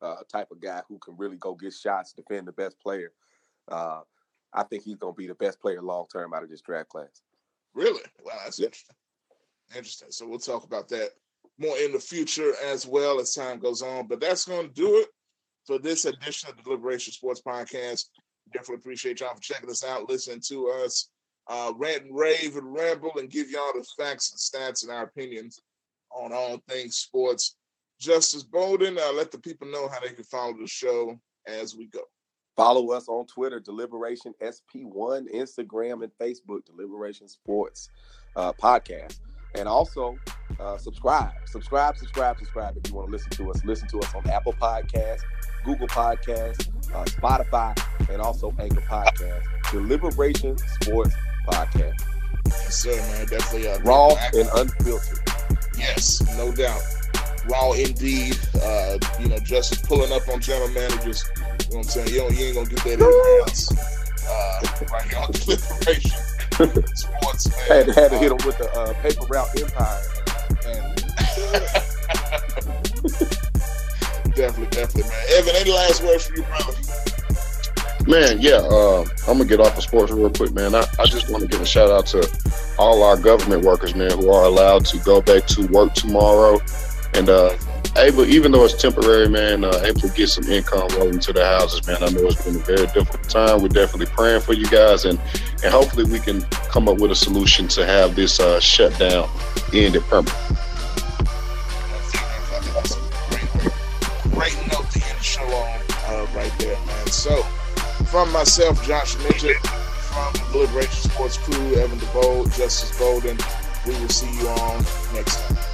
Speaker 3: uh, type of guy who can really go get shots, defend the best player. Uh, I think he's going to be the best player long term out of this draft class.
Speaker 2: Really? Wow, that's yep. interesting. Interesting. So we'll talk about that more in the future as well as time goes on. But that's going to do it for this edition of the Deliberation Sports Podcast. Definitely appreciate y'all for checking us out, listening to us, uh, rant and rave and ramble, and give y'all the facts and stats and our opinions on all things sports. Justice Bolden, uh, let the people know how they can follow the show as we go.
Speaker 3: Follow us on Twitter, Deliberation SP1, Instagram, and Facebook, Deliberation Sports uh, Podcast. And also uh, subscribe, subscribe, subscribe, subscribe. If you want to listen to us, listen to us on Apple Podcasts, Google Podcasts, uh, Spotify, and also Anchor Podcast. Deliberation Sports Podcast.
Speaker 2: Yes, sir, man. Definitely uh,
Speaker 3: raw and unfiltered.
Speaker 2: Yes, no doubt raw indeed. Uh, you know, Justice pulling up on general managers. You know what I'm saying? You, don't, you ain't gonna get that anywhere else. Uh, right here on Deliberation Sports. Man.
Speaker 3: Had to, had to hit him with the uh, paper route empire.
Speaker 2: Definitely, definitely, man. Evan, any last words for you, brother?
Speaker 4: Man, yeah, uh, I'm gonna get off of sports real quick, man. I, I just want to give a shout out to all our government workers, man, who are allowed to go back to work tomorrow and uh, able, even though it's temporary, man, uh, able to get some income rolling to the houses, man. I know it's been a very difficult time. We're definitely praying for you guys, and and hopefully we can come up with a solution to have this uh, shutdown ended permanently.
Speaker 2: Great note to end the show on uh, right there, man. So, from myself, Josh Midget, from the Deliberation Sports Crew, Evan DeVoe, Justice Bolden, we will see you on next time.